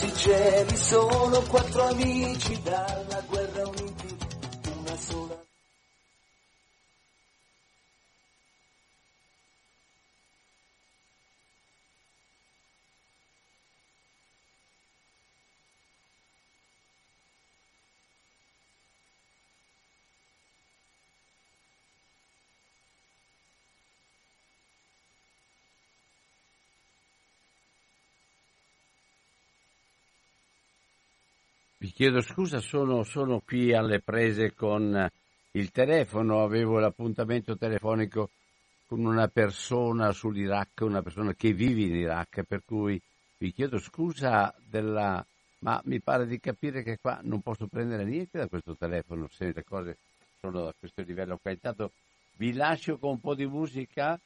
Musicieri sono quattro amici dalla chiedo scusa, sono, sono, qui alle prese con il telefono, avevo l'appuntamento telefonico con una persona sull'Iraq, una persona che vive in Iraq, per cui vi chiedo scusa della... ma mi pare di capire che qua non posso prendere niente da questo telefono, se le cose sono da questo livello qua. Intanto vi lascio con un po' di musica,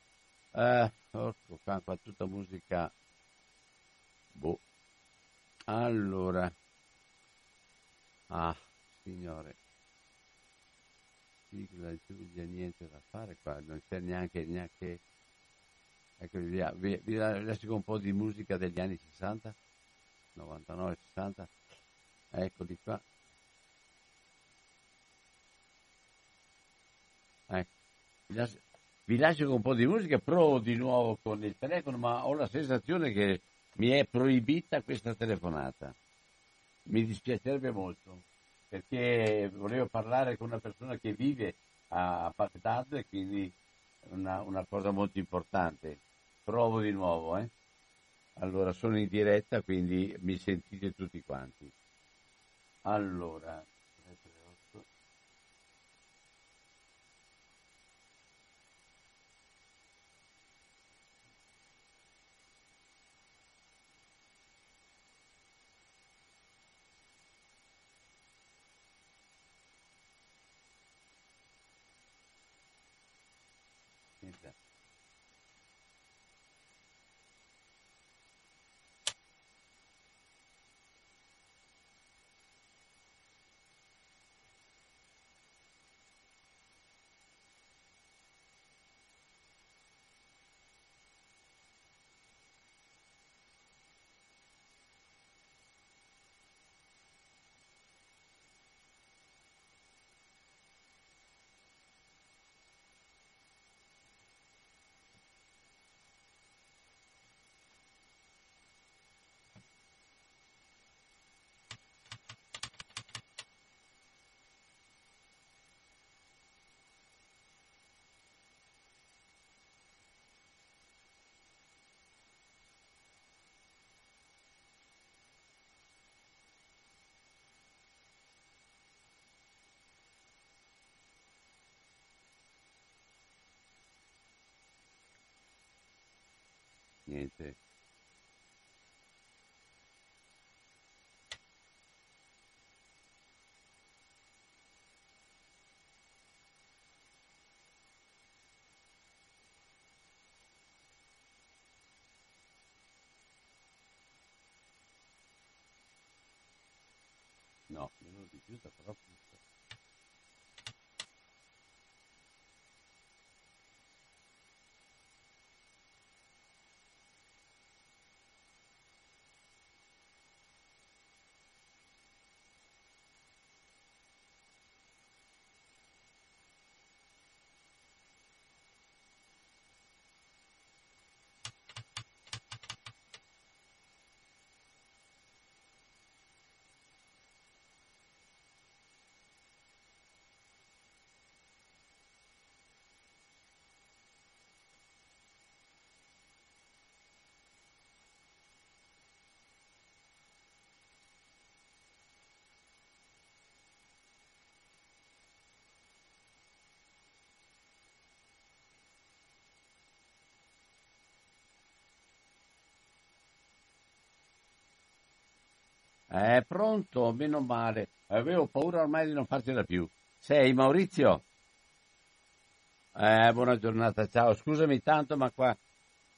eh, oh, qua, qua tutta musica... Boh. Allora, Ah, signore, sigla Giulia, niente da fare qua, non c'è neanche, neanche... Ecco, vi, vi, vi lascio un po' di musica degli anni 60, 99, 60, eccoli qua. Ecco, vi lascio con un po' di musica, provo di nuovo con il telefono, ma ho la sensazione che mi è proibita questa telefonata mi dispiacerebbe molto perché volevo parlare con una persona che vive a Baghdad e quindi una, una cosa molto importante. Provo di nuovo, eh? Allora, sono in diretta, quindi mi sentite tutti quanti. Allora, niente. No, non ho di giusto, da però È pronto, meno male. Avevo paura ormai di non farcela più. Sei Maurizio? Eh, buona giornata, ciao. Scusami tanto, ma qua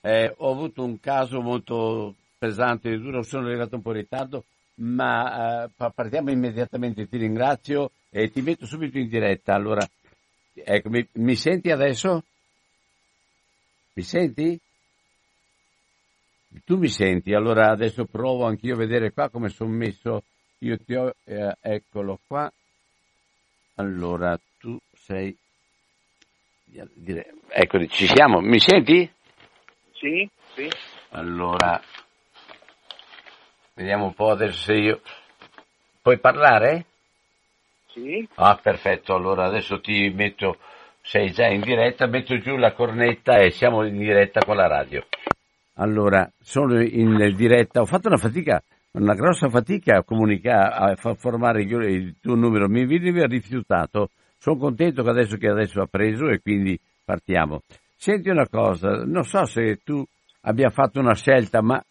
eh, ho avuto un caso molto pesante di duro, sono arrivato un po' in ritardo, ma eh, partiamo immediatamente, ti ringrazio e ti metto subito in diretta. Allora, ecco, mi, mi senti adesso? Mi senti? Tu mi senti? Allora adesso provo anch'io a vedere qua come sono messo. Io ti ho, eh, eccolo qua. Allora, tu sei... Ecco, ci siamo. Mi senti? Sì, sì. Allora, vediamo un po' adesso se io... Puoi parlare? Sì. Ah, perfetto. Allora adesso ti metto... Sei già in diretta, metto giù la cornetta e siamo in diretta con la radio. Allora, sono in diretta, ho fatto una fatica, una grossa fatica a comunicare, a formare il tuo numero, mi veniva rifiutato. Sono contento che adesso, che adesso ha preso e quindi partiamo. Senti una cosa, non so se tu abbia fatto una scelta, ma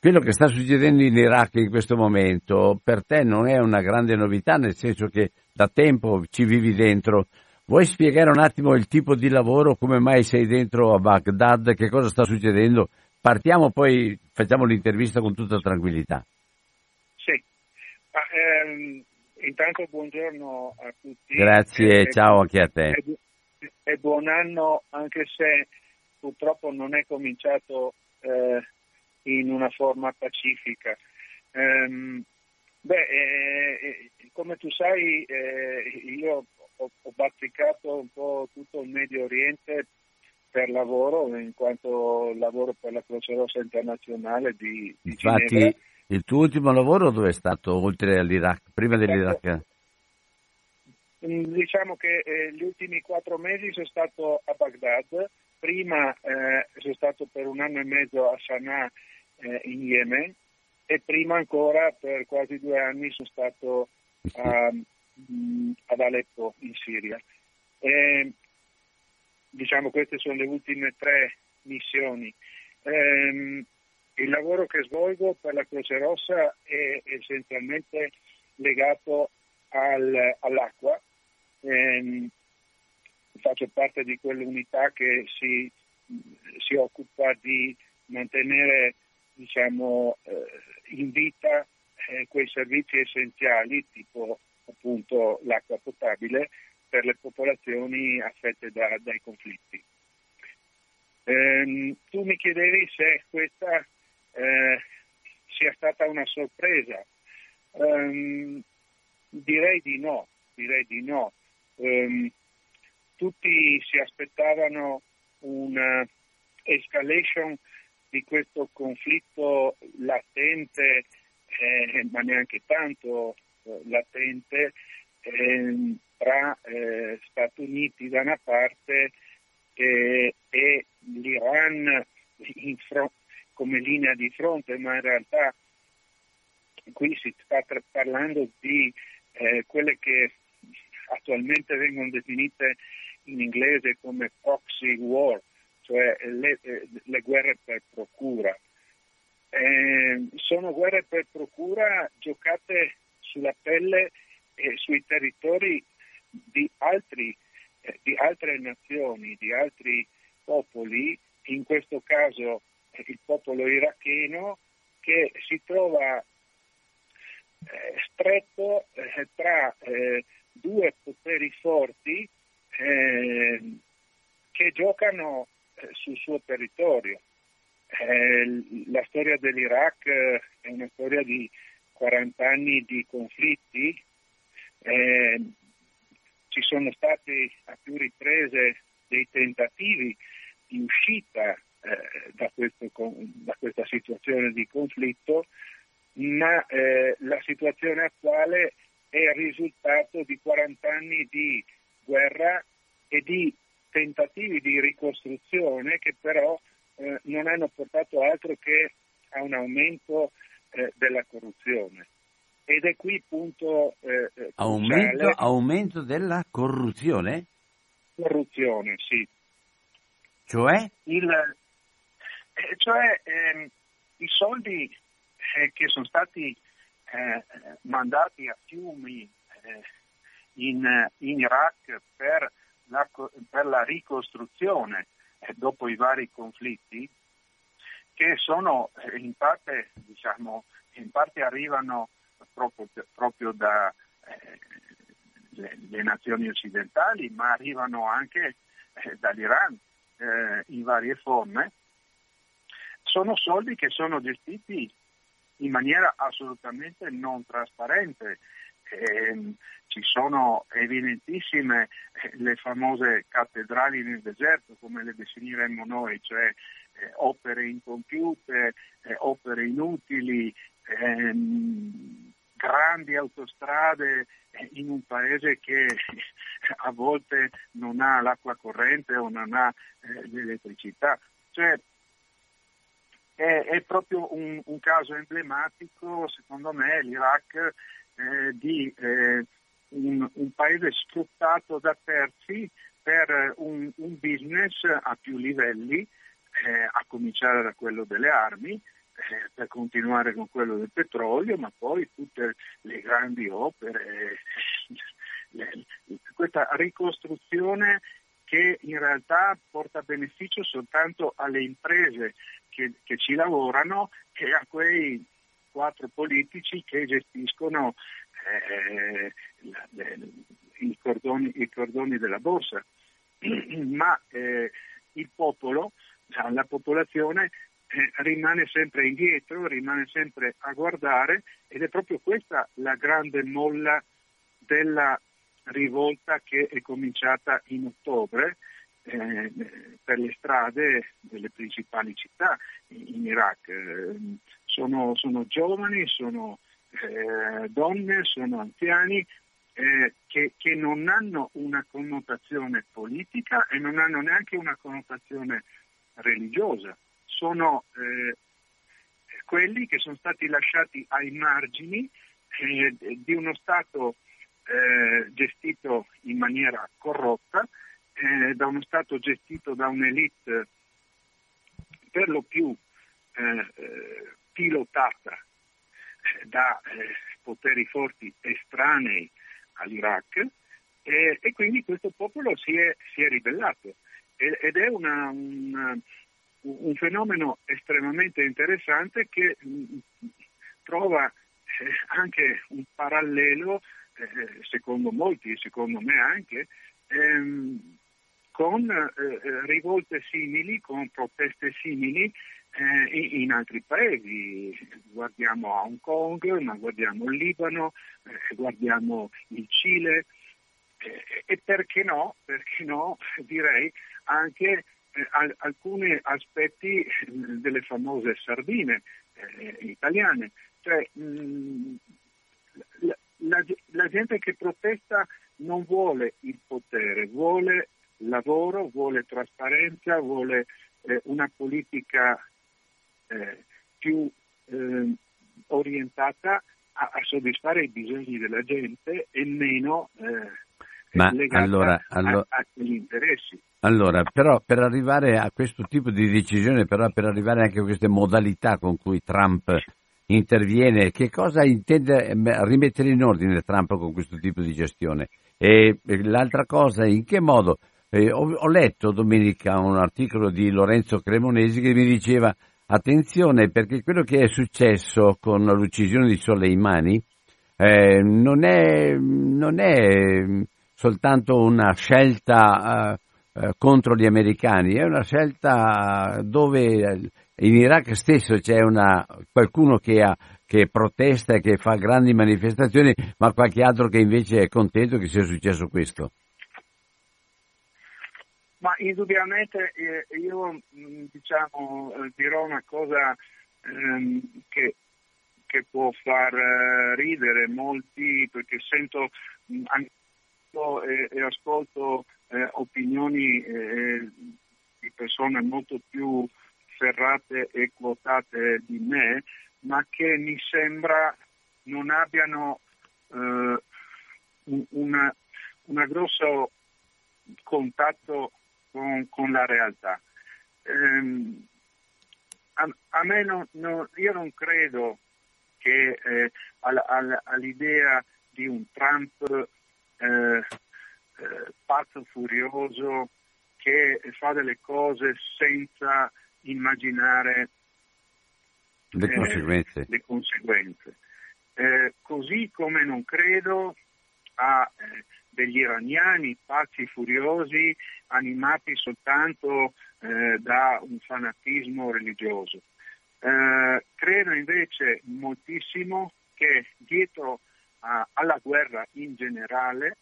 quello che sta succedendo in Iraq in questo momento per te non è una grande novità, nel senso che da tempo ci vivi dentro. Vuoi spiegare un attimo il tipo di lavoro, come mai sei dentro a Baghdad, che cosa sta succedendo? Partiamo poi, facciamo l'intervista con tutta tranquillità. Sì, Ma, ehm, intanto buongiorno a tutti. Grazie, e, ciao anche a te. E, e, buon anno, anche se purtroppo non è cominciato eh, in una forma pacifica. Um, beh, eh, come tu sai, eh, io ho, ho bazzicato un po' tutto il Medio Oriente per lavoro, in quanto lavoro per la Croce Rossa Internazionale di, di Infatti, Ginevra. il tuo ultimo lavoro dove è stato, oltre all'Iraq, prima dell'Iraq? Mm, diciamo che eh, gli ultimi quattro mesi sono stato a Baghdad, prima eh, sono stato per un anno e mezzo a Sana'a eh, in Yemen e prima ancora per quasi due anni sono stato a, mm, ad Aleppo in Siria. E, diciamo queste sono le ultime tre missioni. Ehm, il lavoro che svolgo per la Croce Rossa è essenzialmente legato al, all'acqua. Ehm, faccio parte di quell'unità che si, si occupa di mantenere diciamo, eh, in vita eh, quei servizi essenziali tipo appunto l'acqua potabile per le popolazioni affette da, dai conflitti. Eh, tu mi chiedevi se questa eh, sia stata una sorpresa. Um, direi di no, direi di no. Um, tutti si aspettavano una escalation di questo conflitto latente, eh, ma neanche tanto eh, latente, eh, tra eh, Stati Uniti da una parte eh, e l'Iran front, come linea di fronte, ma in realtà qui si sta tra- parlando di eh, quelle che attualmente vengono definite in inglese come proxy war, cioè le, eh, le guerre per procura. Eh, sono guerre per procura giocate sulla pelle e sui territori di, altri, eh, di altre nazioni, di altri popoli, in questo caso il popolo iracheno, che si trova eh, stretto eh, tra eh, due poteri forti eh, che giocano eh, sul suo territorio. la storia dell'Iraq è una storia di 40 anni di conflitti, ci sono stati a più riprese dei tentativi di uscita eh, da, questo, da, questa situazione di conflitto, ma eh, la situazione attuale è il risultato di 40 anni di guerra e di tentativi di ricostruzione che però eh, non hanno portato altro che a un aumento eh, della corruzione. Ed è qui punto eh, eh aumento, aumento della corruzione? Corruzione, sì. Cioè? Il, eh, cioè ehm, i soldi eh, che sono stati eh, mandati a fiumi eh, in, in, Iraq per la, per la ricostruzione eh, dopo i vari conflitti, che sono in parte, diciamo, in parte arrivano proprio, proprio da le, le, nazioni occidentali, ma arrivano anche dall'Iran eh, in varie forme, sono soldi che sono gestiti in maniera assolutamente non trasparente. Eh, ci sono evidentissime eh, le famose cattedrali nel deserto, come le definiremmo noi, cioè eh, opere incompiute, eh, opere inutili, ehm, grandi autostrade in un paese che a volte non ha l'acqua corrente o non ha eh, l'elettricità. Cioè, è, è proprio un, un, caso emblematico, secondo me, l'Iraq eh, di eh, un, un, paese sfruttato da terzi per un, un business a più livelli, eh, a cominciare da quello delle armi, eh, per continuare con quello del petrolio, ma poi tutte le grandi opere, questa ricostruzione che in realtà porta beneficio soltanto alle imprese che, che ci lavorano e a quei quattro politici che gestiscono eh, i, cordoni, i, cordoni, della borsa. Ma eh, il popolo, la popolazione eh, rimane sempre indietro, rimane sempre a guardare ed è proprio questa la grande molla della rivolta che è cominciata in ottobre eh, per le strade delle principali città in Iraq. Eh, sono, sono, giovani, sono eh, donne, sono anziani eh, che, che, non hanno una connotazione politica e non hanno neanche una connotazione religiosa sono eh, quelli che sono stati lasciati ai margini eh, di uno Stato eh, gestito in maniera corrotta, eh, da uno Stato gestito da un'elite per lo più eh, eh, pilotata da poteri forti estranei all'Iraq e, e, quindi questo popolo si è, si è ribellato. Ed è una, una un fenomeno estremamente interessante che mm, trova eh, anche un parallelo, eh, secondo molti secondo me anche, ehm, con eh, rivolte simili, con proteste simili in, altri paesi. Guardiamo a Hong Kong, ma guardiamo il Libano, guardiamo il Cile e perché no, perché no, direi anche eh, alcuni aspetti delle famose sardine eh, italiane. Cioè, mh, la, la, la, gente che protesta non vuole il potere, vuole lavoro, vuole trasparenza, vuole eh, una politica eh, più eh, orientata a, a, soddisfare i bisogni della gente e meno eh, Ma allora, allora, a, agli interessi. Allora, però per arrivare a questo tipo di decisione, però per arrivare anche a queste modalità con cui Trump interviene, che cosa intende eh, rimettere in ordine Trump con questo tipo di gestione? E l'altra cosa, in che modo? Eh, ho, ho, letto domenica un articolo di Lorenzo Cremonesi che mi diceva attenzione perché quello che è successo con l'uccisione di Soleimani eh, non, è, non, è, soltanto una scelta eh, contro gli americani, è una scelta dove in Iraq stesso c'è una, qualcuno che, ha, che protesta e che fa grandi manifestazioni, ma qualche altro che invece è contento che sia successo questo. Ma indubbiamente eh, io mm, diciamo, eh, dirò una cosa ehm, che, che, può far eh, ridere molti perché sento mh, mm, e, e, ascolto eh, opinioni eh, di persone molto più ferrate e quotate di me, ma che mi sembra non abbiano eh, una grosso contatto con, con la realtà. Eh, a, a, me non, no, io non credo che eh, all, all, all'idea di un Trump eh, eh, pazzo furioso che fa delle cose senza immaginare le conseguenze. Le conseguenze. Eh, così come non credo a eh, degli iraniani pazzi furiosi animati soltanto eh, da un fanatismo religioso. Eh, credo invece moltissimo che dietro a, alla guerra in generale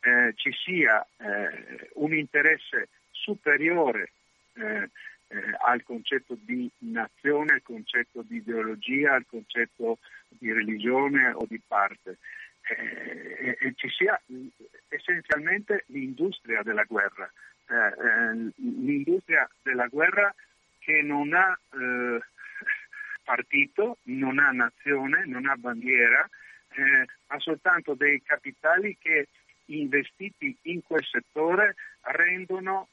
eh, ci sia eh, un interesse superiore eh, eh, al concetto di nazione, al concetto di ideologia, al concetto di religione o di parte. Eh, e ci sia essenzialmente l'industria della guerra, eh, eh, l'industria della guerra che non ha eh, partito, non ha nazione, non ha bandiera, eh, ha soltanto dei capitali che investiti in quel settore rendono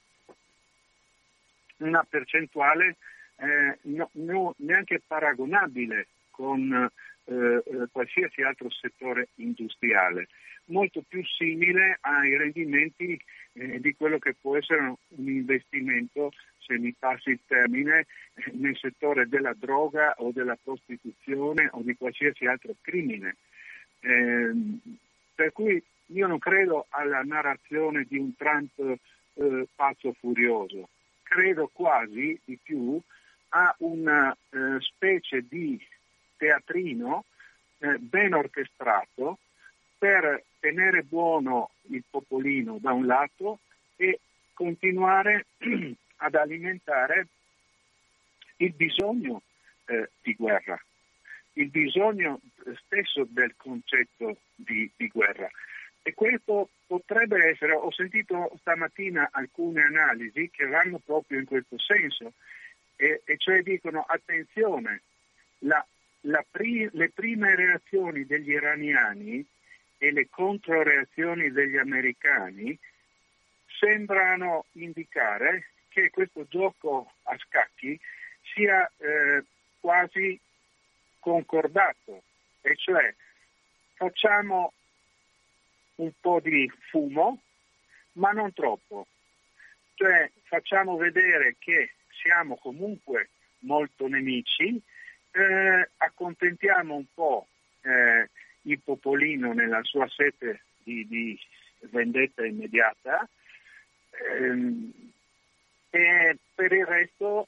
una percentuale eh, no, no, neanche paragonabile con eh, eh, qualsiasi altro settore industriale, molto più simile ai rendimenti eh, di quello che può essere un investimento, se mi passi il termine, nel settore della droga o della prostituzione o di qualsiasi altro crimine. Eh, per cui io non credo alla narrazione di un Trump eh, pazzo furioso, credo quasi di più a una eh, specie di teatrino eh, ben orchestrato per tenere buono il popolino da un lato e continuare ad alimentare il bisogno eh, di guerra, il bisogno stesso del concetto di, di, guerra. E questo potrebbe essere, ho sentito stamattina alcune analisi che vanno proprio in questo senso, e, e cioè dicono attenzione, la pri- le prime reazioni degli iraniani e le controreazioni degli americani sembrano indicare che questo gioco a scacchi sia eh, quasi concordato, e cioè facciamo un po' di fumo, ma non troppo, cioè facciamo vedere che siamo comunque molto nemici, eh, accontentiamo un po' eh, il popolino nella sua sete di, di vendetta immediata ehm, e per il resto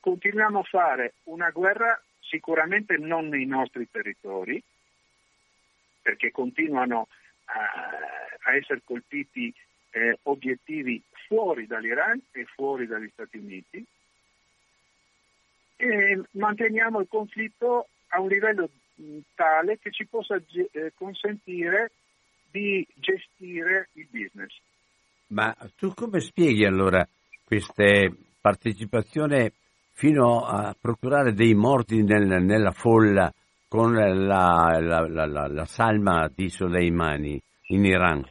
continuiamo a fare una guerra sicuramente non nei nostri territori perché continuano a, a essere colpiti eh, obiettivi fuori dall'Iran e fuori dagli Stati Uniti e manteniamo il conflitto a un livello tale che ci possa eh, consentire di gestire il business. Ma tu come spieghi allora questa partecipazione fino a procurare dei morti nel, nella folla con la, la, la, la, salma di Soleimani in Iran?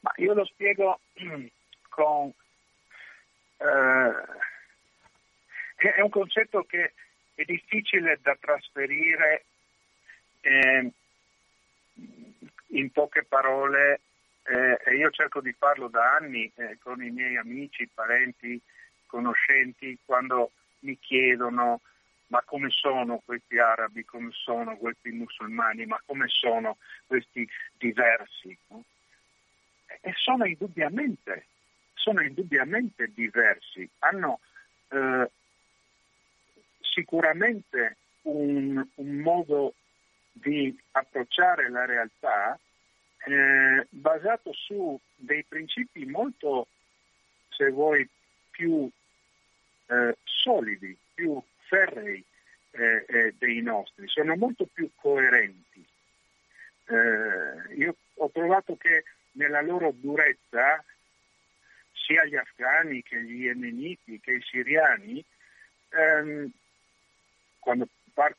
Ma io lo spiego con eh, è un concetto che è difficile da trasferire eh, in poche parole eh, e io cerco di farlo da anni eh, con i miei amici, parenti, conoscenti, quando mi chiedono ma come sono questi arabi, come sono questi musulmani, ma come sono questi diversi. No? E sono indubbiamente, sono indubbiamente diversi, hanno eh, sicuramente un, un, modo di approcciare la realtà eh, basato su dei principi molto, se vuoi, più eh, solidi, più ferrei eh, eh, dei nostri, sono molto più coerenti. Eh, io ho trovato che nella loro durezza sia gli afghani che gli yemeniti che i siriani, ehm, quando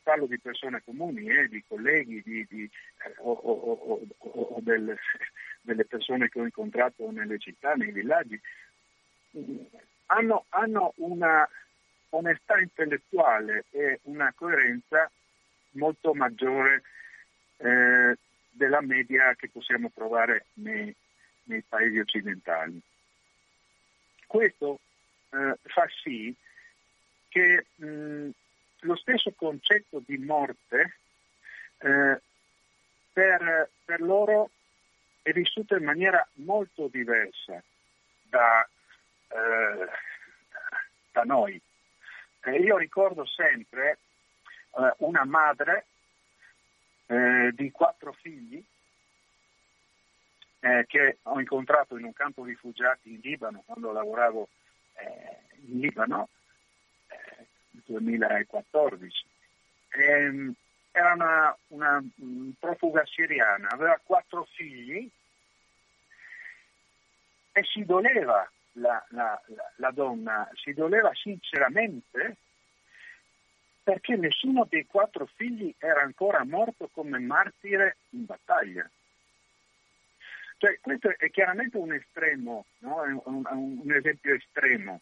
parlo di persone comuni, eh, di colleghi di, di, eh, o, o, o, o del, delle persone che ho incontrato nelle città, nei villaggi, hanno, hanno una onestà intellettuale e una coerenza molto maggiore eh, della media che possiamo trovare nei, nei paesi occidentali. Questo eh, fa sì che mh, lo stesso concetto di morte eh, per, per, loro è vissuto in maniera molto diversa da, eh, da noi. Eh, io ricordo sempre eh, una madre eh, di quattro figli eh, che ho incontrato in un campo rifugiati in Libano quando lavoravo eh, in Libano nel 2014. E, ehm, era una, una profuga siriana, aveva quattro figli e si doleva la, la, la donna si doleva sinceramente perché nessuno dei quattro figli era ancora morto come martire in battaglia. Cioè, questo è chiaramente un estremo, no? un, un, esempio estremo,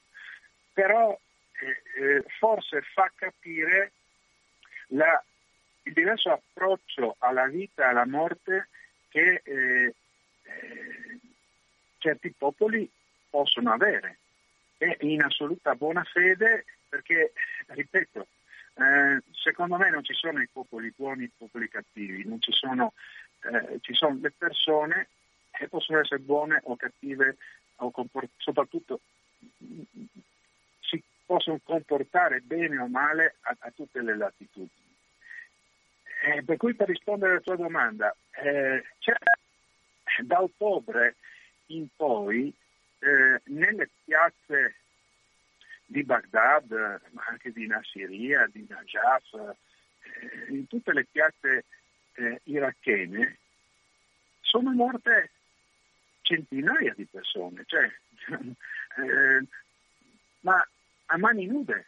però eh, eh, forse fa capire la, il diverso approccio alla vita e alla morte che eh, eh certi popoli possono avere e in assoluta buona fede perché, ripeto, eh, secondo me non ci sono i popoli buoni e i popoli cattivi, ci sono, eh, ci sono le persone che possono essere buone o cattive o comport- soprattutto si possono comportare bene o male a, a tutte le latitudini. Eh, per cui per rispondere alla tua domanda, eh, da ottobre in poi eh, nelle piazze di Baghdad, ma anche di Nasiriyah, di Najaf, eh, in tutte le piazze eh, irachene, sono morte centinaia di persone, cioè, eh, ma a mani nude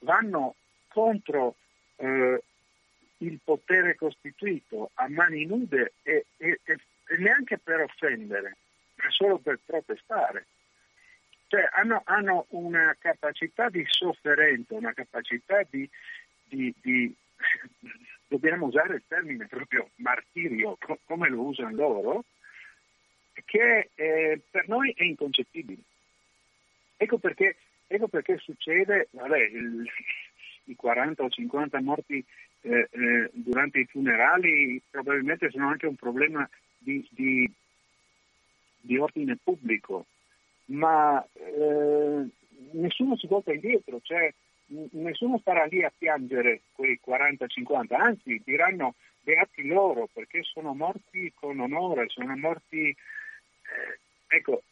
vanno contro eh, il potere costituito a mani nude e, e, e neanche per offendere solo per protestare. Cioè hanno, hanno una capacità di sofferenza, una capacità di, di, di dobbiamo usare il termine proprio martirio, come lo usano loro, che eh, per noi è inconcepibile. Ecco perché, ecco perché succede, vabbè, il, i 40 o 50 morti eh, eh, durante i funerali probabilmente sono anche un problema di, di di ordine pubblico, ma eh, nessuno si volta indietro, cioè nessuno starà lì a piangere quei 40-50, anzi diranno beati loro perché sono morti con onore, sono morti... Eh, ecco,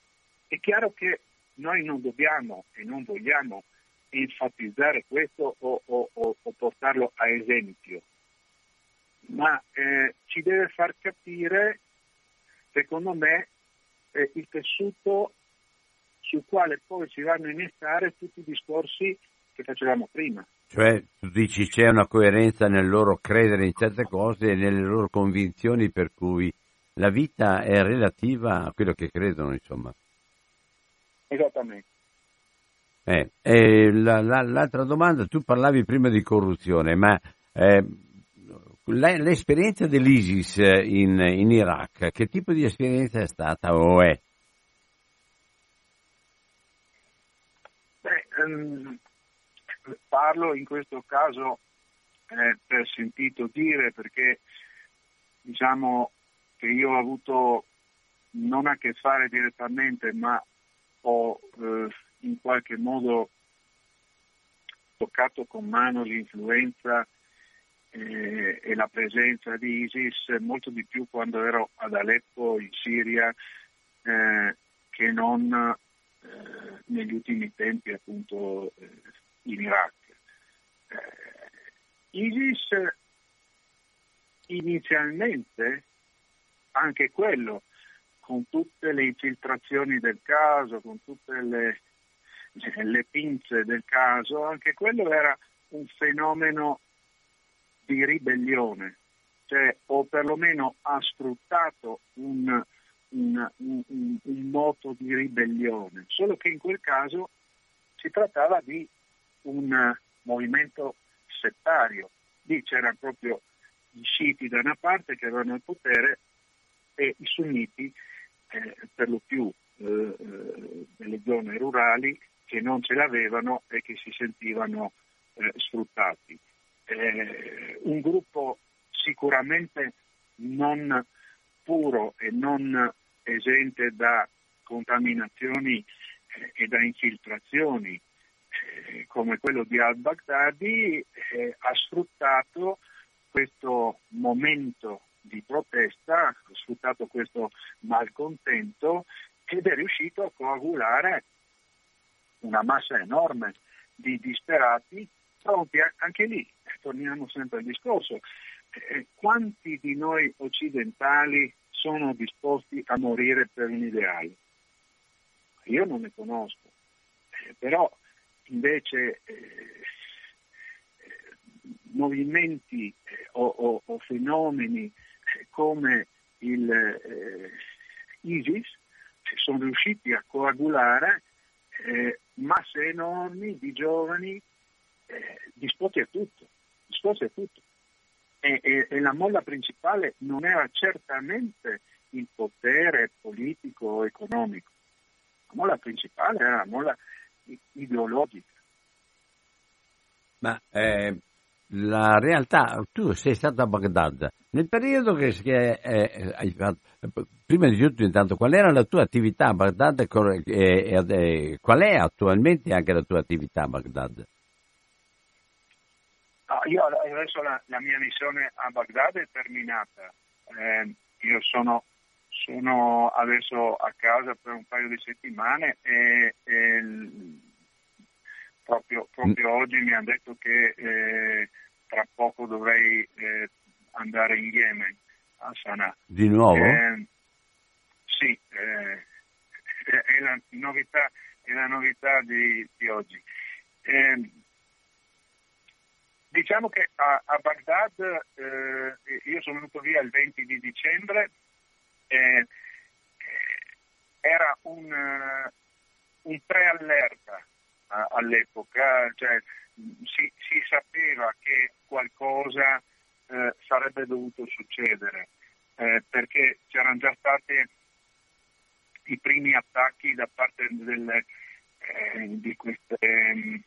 è chiaro che noi non dobbiamo e non vogliamo enfatizzare questo o, o, o, o portarlo a esempio, ma eh, ci deve far capire, secondo me, eh, il tessuto sul quale poi si vanno a innestare tutti i discorsi che facevamo prima. Cioè, tu dici c'è una coerenza nel loro credere in certe cose e nelle loro convinzioni per cui la vita è relativa a quello che credono, insomma. Esattamente. Eh, la, la, l'altra domanda, tu parlavi prima di corruzione, ma eh, l'esperienza dell'ISIS in, in, Iraq, che tipo di esperienza è stata o è? Beh, um, parlo in questo caso eh, per sentito dire perché diciamo che io ho avuto non a che fare direttamente ma ho eh, in qualche modo toccato con mano l'influenza eh, e la presenza di ISIS molto di più quando ero ad Aleppo in Siria eh, che non eh, negli ultimi tempi appunto eh, in Iraq. Eh, ISIS inizialmente anche quello con tutte le infiltrazioni del caso, con tutte le, le pinze del caso, anche quello era un fenomeno di ribellione, cioè, o perlomeno ha sfruttato un, un, un, un, moto di ribellione, solo che in quel caso si trattava di un movimento settario, lì c'erano proprio gli sciiti da una parte che avevano il potere e i sunniti eh, per lo più eh, eh, delle zone rurali che non ce l'avevano e che si sentivano eh, sfruttati. Eh, un gruppo sicuramente non puro e non esente da contaminazioni eh, e da infiltrazioni come quello di al-Baghdadi ha sfruttato questo momento di protesta, ha sfruttato questo malcontento ed è riuscito a coagulare una massa enorme di disperati pronti a, anche lì, torniamo sempre al discorso, eh, quanti di noi occidentali sono disposti a morire per un ideale? Io non ne conosco, eh, però invece eh, movimenti eh, o, o, o, fenomeni eh, come il eh, ISIS sono riusciti a coagulare eh, masse enormi di giovani eh, disposti a tutto, disposti a tutto. E, e, e, la molla principale non era certamente il potere politico o economico, la molla principale era la molla ideologica. Ma eh, la realtà, tu sei stato a Baghdad, nel periodo che, che eh, hai fatto, prima di tutto intanto, qual era la tua attività a Baghdad e, e, e, qual è attualmente anche la tua attività a Baghdad? No, io adesso la, la, mia missione a Baghdad è terminata, eh, io sono, sono, adesso a casa per un paio di settimane e, e proprio, proprio mm. oggi mi hanno detto che eh, tra poco dovrei eh, andare in Yemen, a Sanaa. Di nuovo? Eh, sì, eh, è, la novità, è la novità di, di oggi. Eh, diciamo che a, a Baghdad eh, io sono venuto via il 20 di dicembre, era un, un preallerta all'epoca, cioè, si, si, sapeva che qualcosa eh, sarebbe dovuto succedere, eh, perché c'erano già stati i primi attacchi da parte delle, eh, di queste ehm,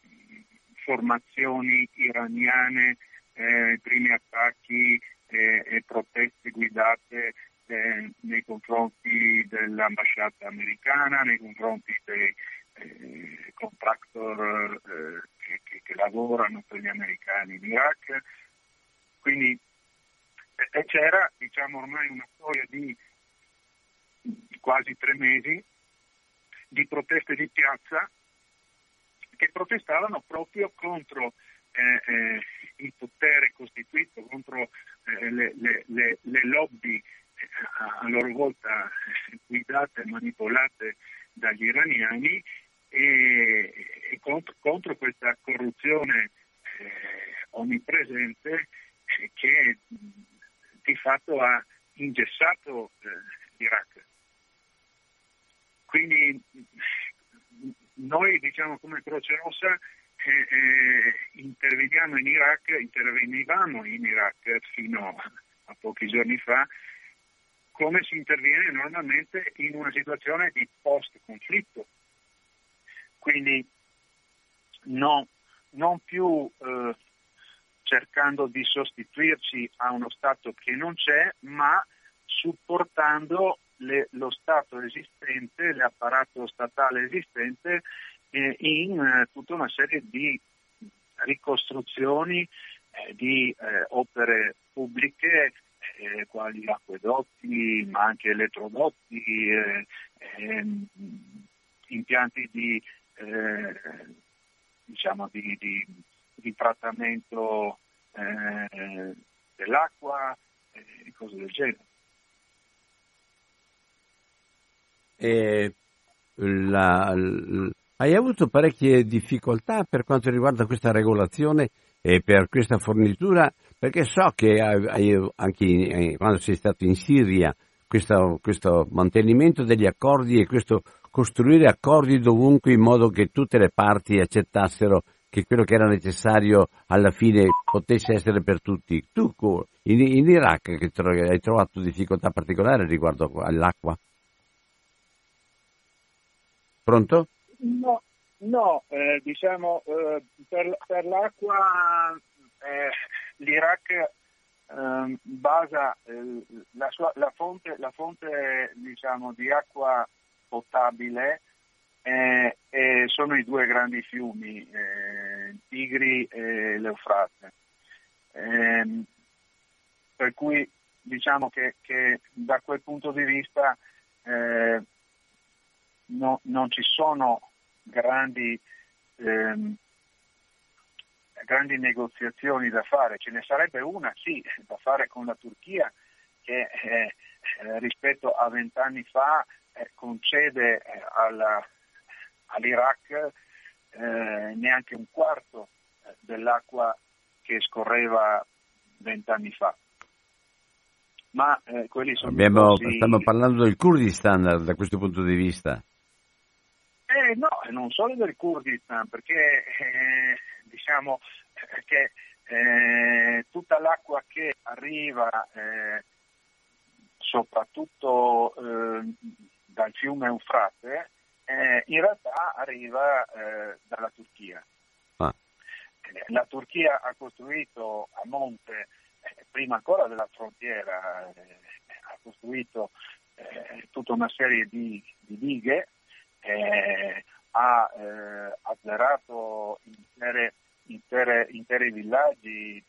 formazioni iraniane, eh, primi attacchi eh, e proteste guidate eh, nei confronti dell'ambasciata americana, nei confronti dei eh, contractor eh, che, che, che, lavorano per gli americani in Iraq. Quindi c'era diciamo, ormai una storia di quasi tre mesi di proteste di piazza che protestavano proprio contro eh, eh, il potere costituito, contro eh, le, le, le, le, lobby eh, a loro volta guidate e manipolate dagli iraniani e, e contro, contro, questa corruzione eh, onnipresente eh, che di fatto ha ingessato eh, l'Iraq. Quindi noi diciamo come Croce Rossa eh, eh, interveniamo in Iraq, intervenivamo in Iraq fino a pochi giorni fa, come si interviene normalmente in una situazione di post-conflitto. Quindi no, non più eh, cercando di sostituirci a uno Stato che non c'è, ma supportando le, lo Stato esistente, l'apparato statale esistente eh, in eh, tutta una serie di ricostruzioni eh, di eh, opere pubbliche eh, quali acquedotti ma anche elettrodotti, ehm, impianti di, diciamo di, di, di trattamento dell'acqua e cose del genere. E la, la, hai avuto parecchie difficoltà per quanto riguarda questa regolazione e per questa fornitura? Perché so che hai, anche in, quando sei stato in Siria questo, questo, mantenimento degli accordi e questo costruire accordi dovunque in modo che tutte le parti accettassero che quello che era necessario alla fine potesse essere per tutti. Tu in, in Iraq hai trovato difficoltà particolari riguardo all'acqua? Pronto? No, no eh, diciamo eh, per, per, l'acqua eh, l'Iraq ehm, basa eh, la, sua, la, fonte, la fonte diciamo, di acqua potabile eh, sono i due grandi fiumi, eh, Tigri e l'Eufrate. Ehm, per cui diciamo che, che, da quel punto di vista no, non ci sono grandi, ehm, grandi, negoziazioni da fare, ce ne sarebbe una sì da fare con la Turchia che eh, eh rispetto a vent'anni fa eh, concede eh, alla, all'Iraq eh, neanche un quarto eh, dell'acqua che scorreva vent'anni fa. Ma quelli sono Abbiamo, così... Stiamo parlando del Kurdistan da questo punto di vista. Eh, no, non solo del Kurdistan, perché eh, diciamo che eh, tutta l'acqua che arriva eh, soprattutto eh, dal fiume Eufrate eh, in realtà arriva dalla Turchia. Ah. La Turchia ha costruito a monte, prima ancora della frontiera, ha costruito tutta una serie di, di dighe eh, ha eh, azzerato intere, intere, interi villaggi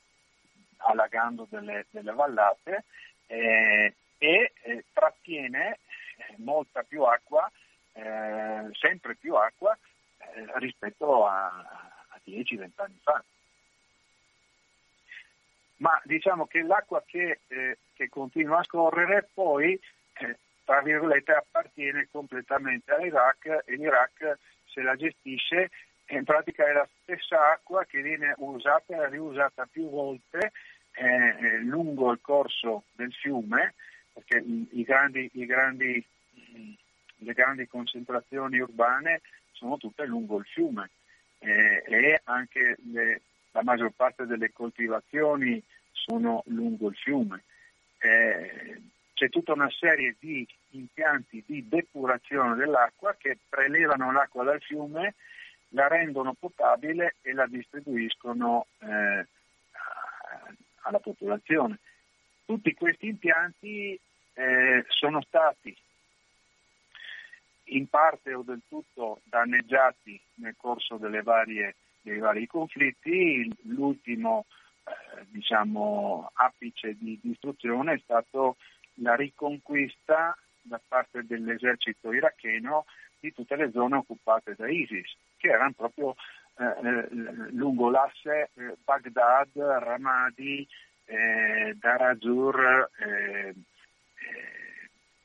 allagando delle, delle vallate eh, e eh, trattiene molta più acqua, eh, sempre più acqua eh, rispetto a, a 10-20 anni fa. Ma diciamo che l'acqua che, che continua a scorrere poi tra virgolette, appartiene completamente all'Iraq e l'Iraq se la gestisce in pratica è la stessa acqua che viene usata e riusata più volte eh, lungo il corso del fiume, perché i grandi, i grandi, le grandi concentrazioni urbane sono tutte lungo il fiume eh, e anche le, la maggior parte delle coltivazioni sono lungo il fiume. Eh, c'è tutta una serie di impianti di depurazione dell'acqua che prelevano l'acqua dal fiume, la rendono potabile e la distribuiscono eh, alla popolazione. Tutti questi impianti eh, sono stati in parte o del tutto danneggiati nel corso varie, dei vari conflitti. L'ultimo eh, diciamo, apice di distruzione è stato la riconquista da parte dell'esercito iracheno di tutte le zone occupate da ISIS, che erano proprio eh, eh lungo l'asse eh, Baghdad, Ramadi, eh, Darazur eh, eh,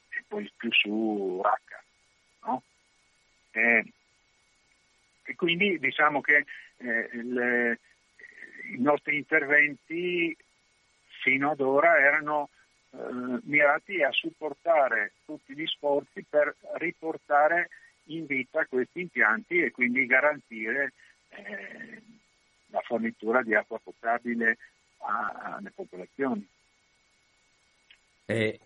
e poi più su Raqqa. No? e quindi diciamo che il, i nostri interventi fino ad ora erano mirati a supportare tutti gli sforzi per riportare in vita questi impianti e quindi garantire eh, la fornitura di acqua potabile alle popolazioni. Eh,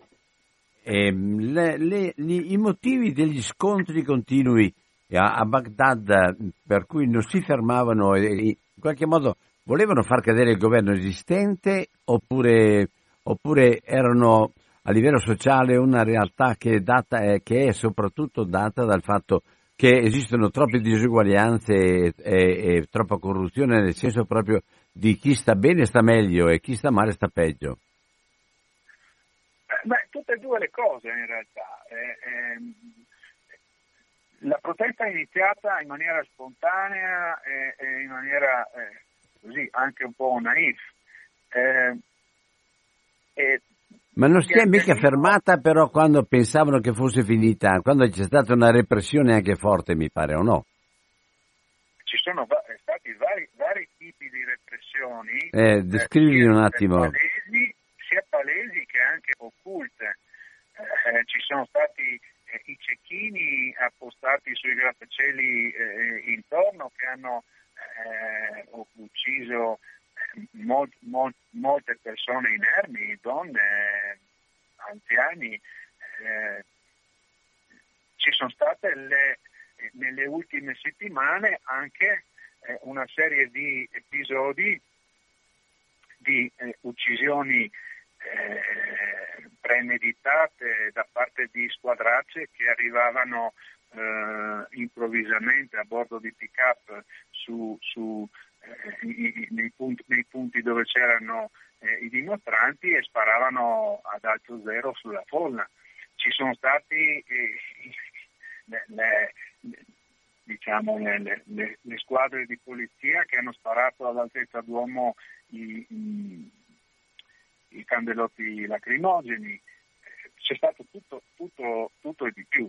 le, le, I motivi degli scontri continui a, a, Baghdad per cui non si fermavano e, in qualche modo volevano far cadere il governo esistente oppure, oppure erano a livello sociale una realtà che è, data, eh, che è soprattutto data dal fatto che esistono troppe diseguaglianze e, e, e, troppa corruzione nel senso proprio di chi sta bene sta meglio e chi sta male sta peggio. Eh, beh, tutte e due le cose in realtà. Eh, eh, la protesta è iniziata in maniera spontanea e, e in maniera eh, così anche un po' naif. Eh, ma non si è mica fermata però quando pensavano che fosse finita, quando c'è stata una repressione anche forte, mi pare, o no? Ci sono va- stati vari, vari, tipi di repressioni. Eh, descrivili eh, un attimo. Palesi, sia palesi che anche occulte. Eh, ci sono stati eh, i cecchini appostati sui grattacieli eh, intorno che hanno eh, ucciso mol, mol, molte persone inermi, donne, anziani. Eh, ci sono state le, nelle ultime settimane anche eh, una serie di episodi di eh, uccisioni eh, premeditate da parte di squadracce che arrivavano eh, improvvisamente a bordo di pick-up su, su nei, punti, nei, punti, dove c'erano eh, i dimostranti e sparavano ad alto zero sulla folla. Ci sono stati eh, le, le, diciamo, le, le, squadre di polizia che hanno sparato all'altezza d'uomo i, i, i candelotti lacrimogeni. C'è stato tutto, tutto, tutto e di più.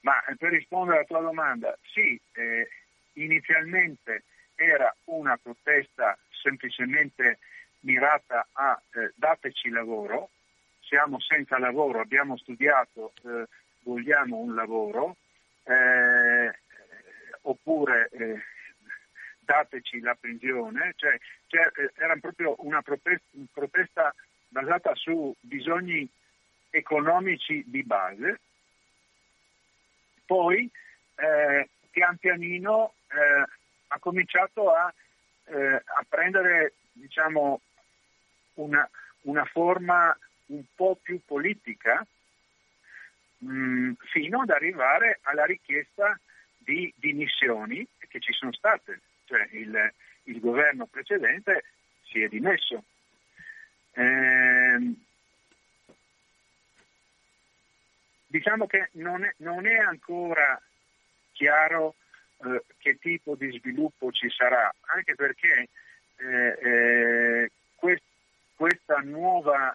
Ma per rispondere alla tua domanda, sì, eh, inizialmente era una protesta semplicemente mirata a eh, dateci lavoro, siamo senza lavoro, abbiamo studiato, eh, vogliamo un lavoro, eh, oppure eh, dateci la pensione, cioè, cioè, eh, era proprio una protesta, protesta basata su bisogni economici di base. Poi eh, pian pianino ha cominciato a, eh, a prendere diciamo, una, una, forma un po' più politica mh, mm, fino ad arrivare alla richiesta di dimissioni che ci sono state, cioè il, il governo precedente si è dimesso. Eh, diciamo che non è, non è ancora chiaro eh, che tipo di sviluppo ci sarà, anche perché eh, eh, quest, nuova,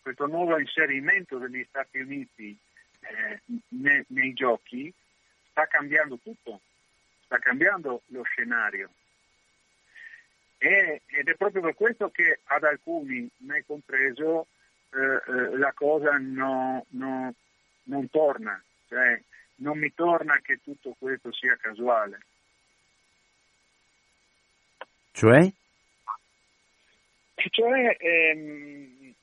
questo nuovo inserimento degli Stati Uniti eh, ne, nei giochi sta cambiando tutto, sta cambiando lo scenario. Ed è proprio per questo che ad alcuni, me compreso, eh, la cosa no, no, non torna. Cioè, non mi torna che tutto questo sia casuale. Cioè? Cioè, ehm,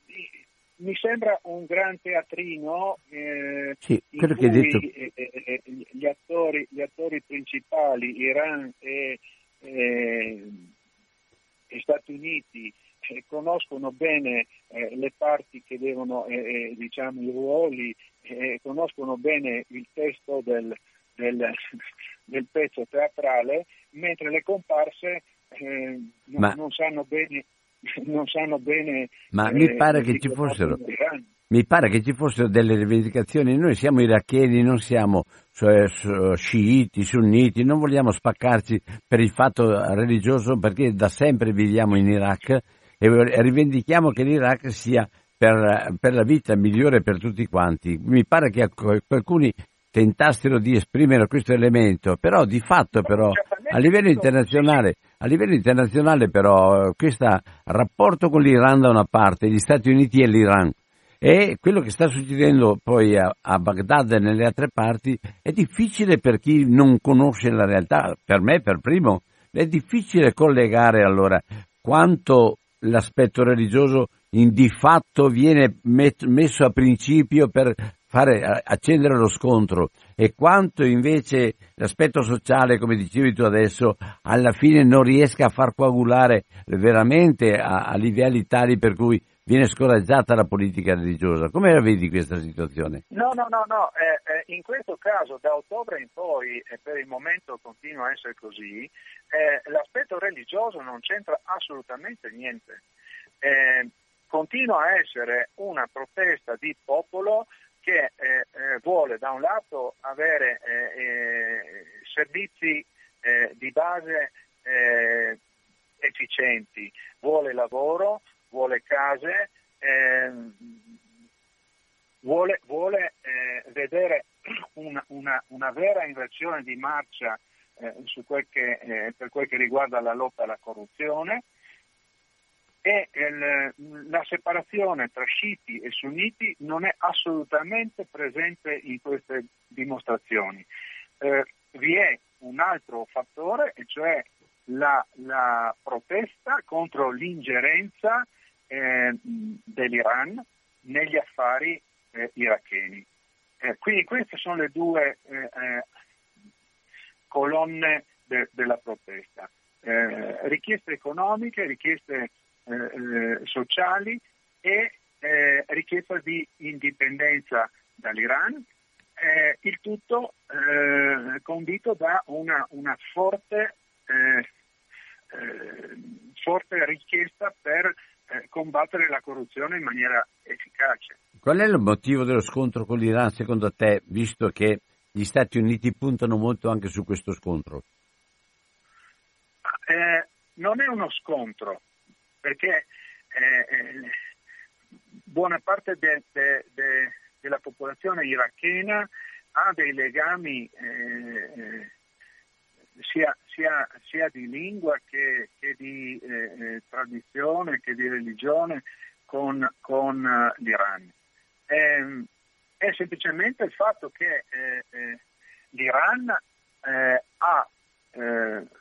mi sembra un gran teatrino eh, sì, che hai detto. Eh, eh, eh, gli, attori, gli, attori, principali, Iran e, e Stati Uniti, eh, conoscono bene eh, le parti che devono, eh, diciamo, i ruoli, conoscono bene il testo del, del, del, pezzo teatrale, mentre le comparse non, Ma... non, sanno bene. Non sanno bene Ma mi pare che ci fossero mi pare che ci fossero delle rivendicazioni. Noi siamo iracheni, non siamo cioè, sciiti, sunniti, non vogliamo spaccarci per il fatto religioso perché da sempre viviamo in Iraq e rivendichiamo che l'Iraq sia per, per, la vita migliore per tutti quanti. Mi pare che alcuni tentassero di esprimere questo elemento, però di fatto però a livello internazionale, a livello internazionale però questo rapporto con l'Iran da una parte, gli Stati Uniti e l'Iran e quello che sta succedendo poi a, a Baghdad e nelle altre parti è difficile per chi non conosce la realtà, per me per primo, è difficile collegare allora quanto l'aspetto religioso di fatto viene met- messo a principio per fare, accendere lo scontro e quanto invece l'aspetto sociale, come dicevi tu adesso, alla fine non riesca a far coagulare veramente a, a tali per cui viene scoraggiata la politica religiosa. Come la vedi questa situazione? No, no, no, no. Eh, eh, in questo caso da ottobre in poi, e per il momento continua a essere così, eh, l'aspetto religioso non c'entra assolutamente niente. Eh, continua a essere una protesta di popolo che eh, eh, vuole da un lato avere servizi di base efficienti, vuole lavoro, vuole case, ehm, vuole, vuole eh, vedere una, una, una, vera inversione di marcia eh, quel che, eh, per quel che riguarda la lotta alla corruzione e il, la separazione tra sciiti e sunniti non è assolutamente presente in queste dimostrazioni. Eh, vi è un altro fattore, e cioè la, la protesta contro l'ingerenza eh, dell'Iran negli affari eh, iracheni. Eh, quindi queste sono le due eh, eh, colonne de- della protesta. Richieste economiche, richieste sociali e richiesta di indipendenza dall'Iran, il tutto condito da una, una forte, forte richiesta per eh, combattere la corruzione in maniera efficace. Qual è il motivo dello scontro con l'Iran secondo te, visto che gli Stati Uniti puntano molto anche su questo scontro? Eh, non è uno scontro, perché eh, eh buona parte de, de, de, della popolazione irachena ha dei legami eh, eh sia, sia, sia, di lingua che, che di eh, eh, tradizione, che di religione con, con l'Iran. È, ehm, è, semplicemente il fatto che l'Iran ha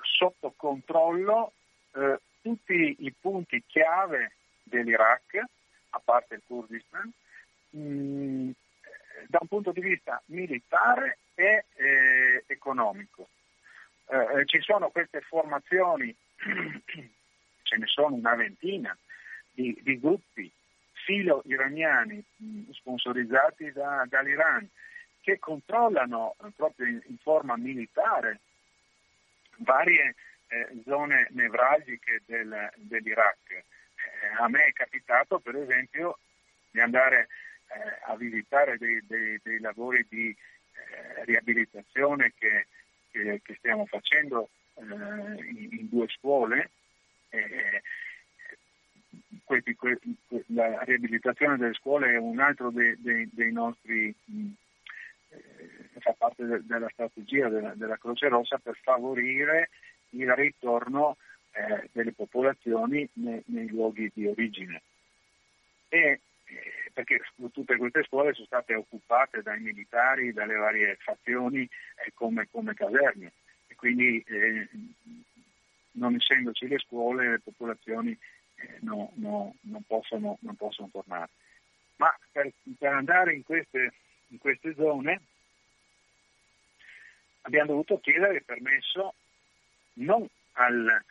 sotto controllo tutti i punti chiave dell'Iraq, a parte il Kurdistan, mh, mm, da un punto di vista militare e economico. Eh, eh, ci sono queste formazioni, ce ne sono una ventina di, di gruppi filo-iraniani mm, sponsorizzati da, dall'Iran che controllano eh, proprio in, in, forma militare varie eh, zone nevralgiche del, dell'Iraq. Eh, a me è capitato per esempio di andare eh, a visitare dei, dei, dei lavori di riabilitazione che che, che stiamo facendo eh, in, in, due scuole. Eh, questi, que, la riabilitazione delle scuole è un altro dei, dei, dei nostri, mh, eh, fa parte de, della strategia della, della, Croce Rossa per favorire il ritorno eh, delle popolazioni nei, nei luoghi di origine. E perché tutte queste scuole sono state occupate dai militari, dalle varie fazioni eh, come, come, caserme e quindi eh, non essendoci le scuole le popolazioni eh, no, no, non, possono, non, possono, tornare. Ma per, per andare in queste, in queste zone abbiamo dovuto chiedere permesso non al,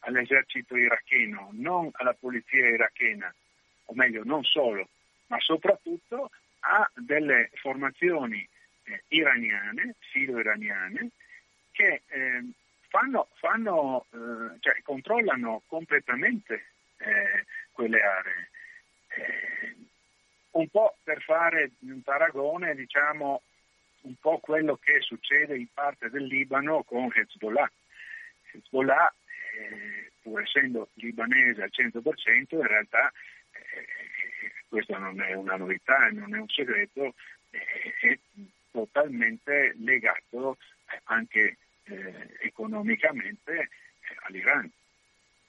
all'esercito iracheno, non alla polizia irachena, o meglio non solo, ma soprattutto a delle formazioni eh, iraniane, filo-iraniane, che eh, fanno, fanno, eh, cioè, controllano completamente eh, quelle aree. Eh, un po' per fare un paragone, diciamo, un po' quello che succede in parte del Libano con Hezbollah. Hezbollah, eh, pur essendo libanese al 100%, in realtà questo non è una novità, non è un segreto, è totalmente legato anche eh, economicamente eh, all'Iran.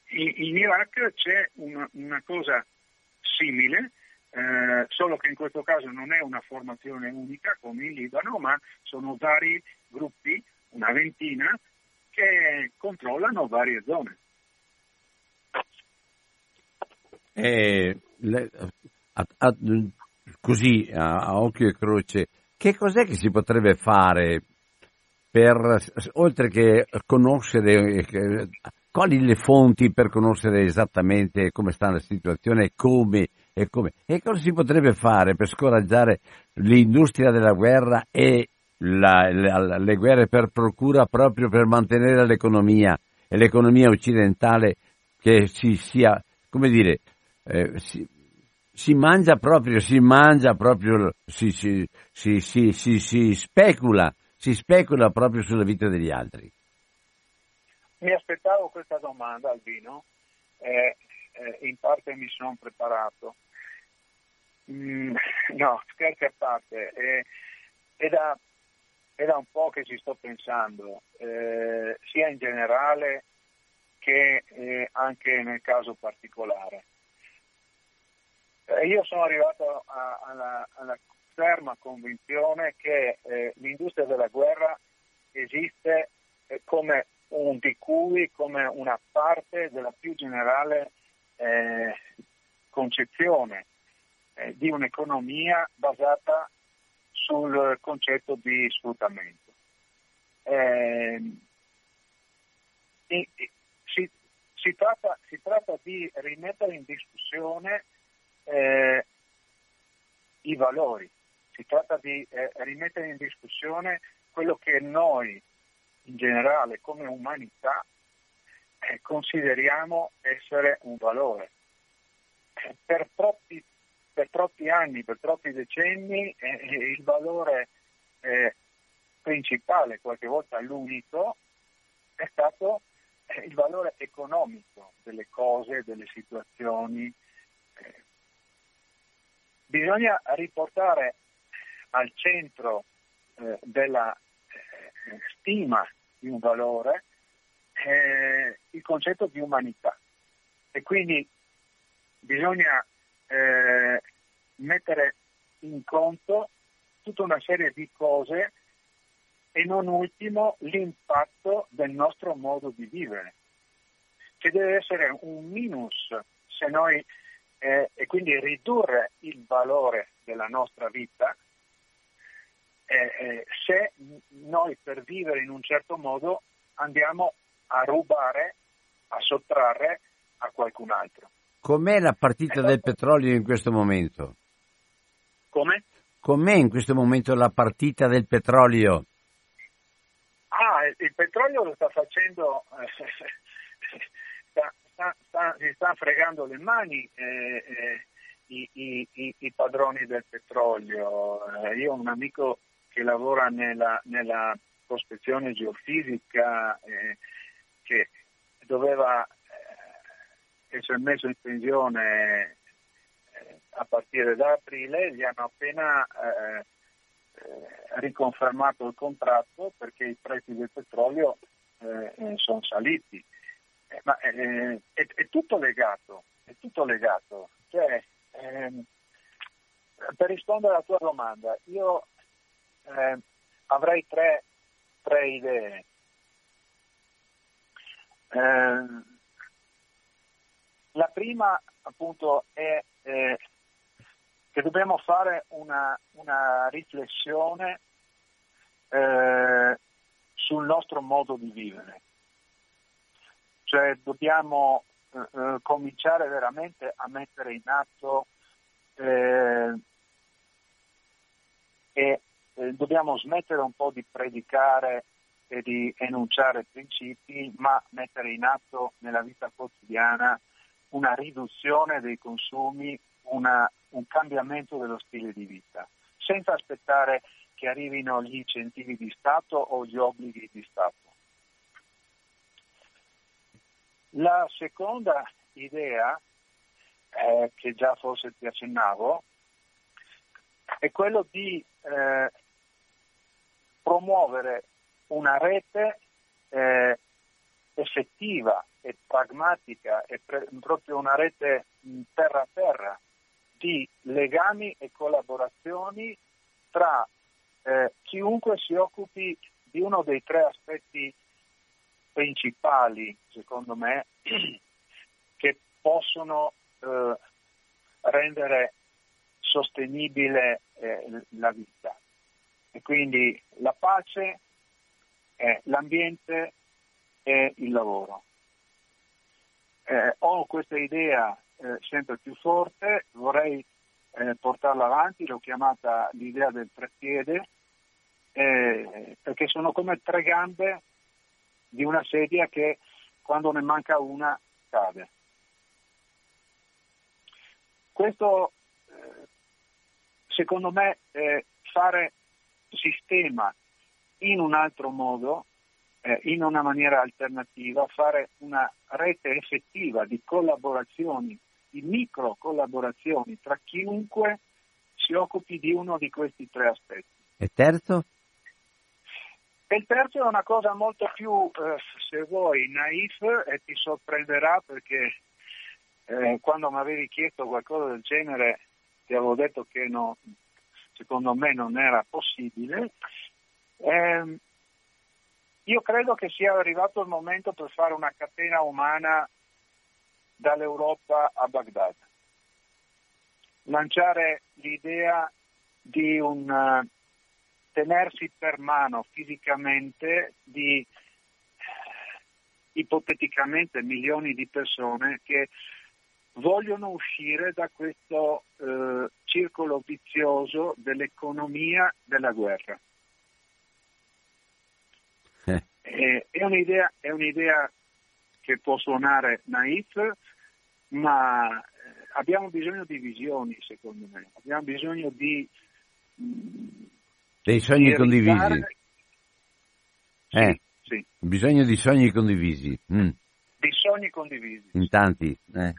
In, in, Iraq c'è una, una cosa simile, eh, solo che in questo caso non è una formazione unica come in Libano, ma sono vari gruppi, una ventina, che controllano varie zone. Eh, le, a, a, così a, a occhio e croce, che cos'è che si potrebbe fare per, oltre che conoscere, eh, quali le fonti per conoscere esattamente come sta la situazione e come, e e cosa si potrebbe fare per scoraggiare l'industria della guerra e la, la, le guerre per procura proprio per mantenere l'economia e l'economia occidentale che si sia, come dire, eh, si, si, mangia proprio, si mangia proprio, si, si, si, si specula, si specula proprio sulla vita degli altri. Mi aspettavo questa domanda, Albino, eh, eh, in parte mi sono preparato. Mm, no, scherzi a parte, eh, è, da, è, da, un po' che ci sto pensando, eh, sia in generale che eh, anche nel caso particolare. Eh, io sono arrivato a, alla, alla, ferma convinzione che eh, l'industria della guerra esiste eh, come un di cui, come una parte della più generale eh, concezione eh, di un'economia basata sul concetto di sfruttamento. Eh, si, si, tratta, si, tratta, di rimettere in discussione eh, i valori, si tratta di eh, rimettere in discussione quello che noi in generale come umanità consideriamo essere un valore. Eh, per, troppi, per, troppi, anni, per troppi decenni eh, eh, il valore principale, qualche volta l'unico, è stato il valore economico delle cose, delle situazioni. Bisogna riportare al centro eh, della eh, stima di un valore eh, il concetto di umanità. E quindi bisogna eh, mettere in conto tutta una serie di cose e non ultimo l'impatto del nostro modo di vivere, che deve essere un minus se noi eh, e quindi ridurre il valore della nostra vita eh, eh, se noi per vivere in un certo modo andiamo a rubare, a sottrarre a qualcun altro. Com'è la partita esatto. del petrolio in questo momento? Come? Com'è in questo momento la partita del petrolio? Ah, il petrolio lo sta facendo, sta, sta, sta, si sta fregando le mani eh, eh, i, i, i, padroni del petrolio. Eh, io ho un amico che lavora nella, nella prospezione geofisica eh, che doveva eh, essere messo in pensione eh, a partire da aprile, gli hanno appena eh, eh, riconfermato il contratto perché i prezzi del petrolio eh, sono saliti. ma è, è, tutto legato, è tutto legato. Cioè, ehm, per rispondere alla tua domanda, io eh, avrei tre, tre idee. Eh, la prima appunto è eh, che dobbiamo fare una, una riflessione eh, sul nostro modo di vivere. Cioè dobbiamo eh, eh, cominciare veramente a mettere in atto eh, e eh, dobbiamo smettere un po' di predicare e di enunciare principi, ma mettere in atto nella vita quotidiana una riduzione dei consumi, una, un cambiamento dello stile di vita, senza aspettare che arrivino gli incentivi di Stato o gli obblighi di Stato. La seconda idea, eh, che già forse ti accennavo, è quello di eh, promuovere una rete eh, effettiva e pragmatica e pre- proprio una rete terra a terra di legami e collaborazioni tra eh, chiunque si occupi di uno dei tre aspetti principali, secondo me, che possono eh, rendere sostenibile eh, la vita. E quindi la pace, eh, l'ambiente e il lavoro. Eh, ho questa idea eh, sempre più forte, vorrei eh, portarla avanti, l'ho chiamata l'idea del treppiede, eh, perché sono come tre gambe di una sedia che quando ne manca una cade. Questo eh, secondo me eh, fare sistema in un altro modo, eh, in una maniera alternativa, fare una rete effettiva di collaborazioni, di micro collaborazioni tra chiunque si occupi di uno di questi tre aspetti. E terzo? E il terzo è una cosa molto più, eh, se vuoi, naif e ti sorprenderà perché eh, quando mi avevi chiesto qualcosa del genere ti avevo detto che no, secondo me non era possibile. Eh, io credo che sia arrivato il momento per fare una catena umana dall'Europa a Baghdad. Lanciare l'idea di un uh, tenersi per mano fisicamente di ipoteticamente milioni di persone che vogliono uscire da questo eh, circolo vizioso dell'economia della guerra. Eh. È, un'idea, è, un'idea, che può suonare naif, ma eh, abbiamo bisogno di visioni, secondo me. Abbiamo bisogno di... Mm, Dei sogni di condivisi. Sì, eh, sì. Bisogno di sogni condivisi. Mm. Di sogni condivisi. In tanti. Eh.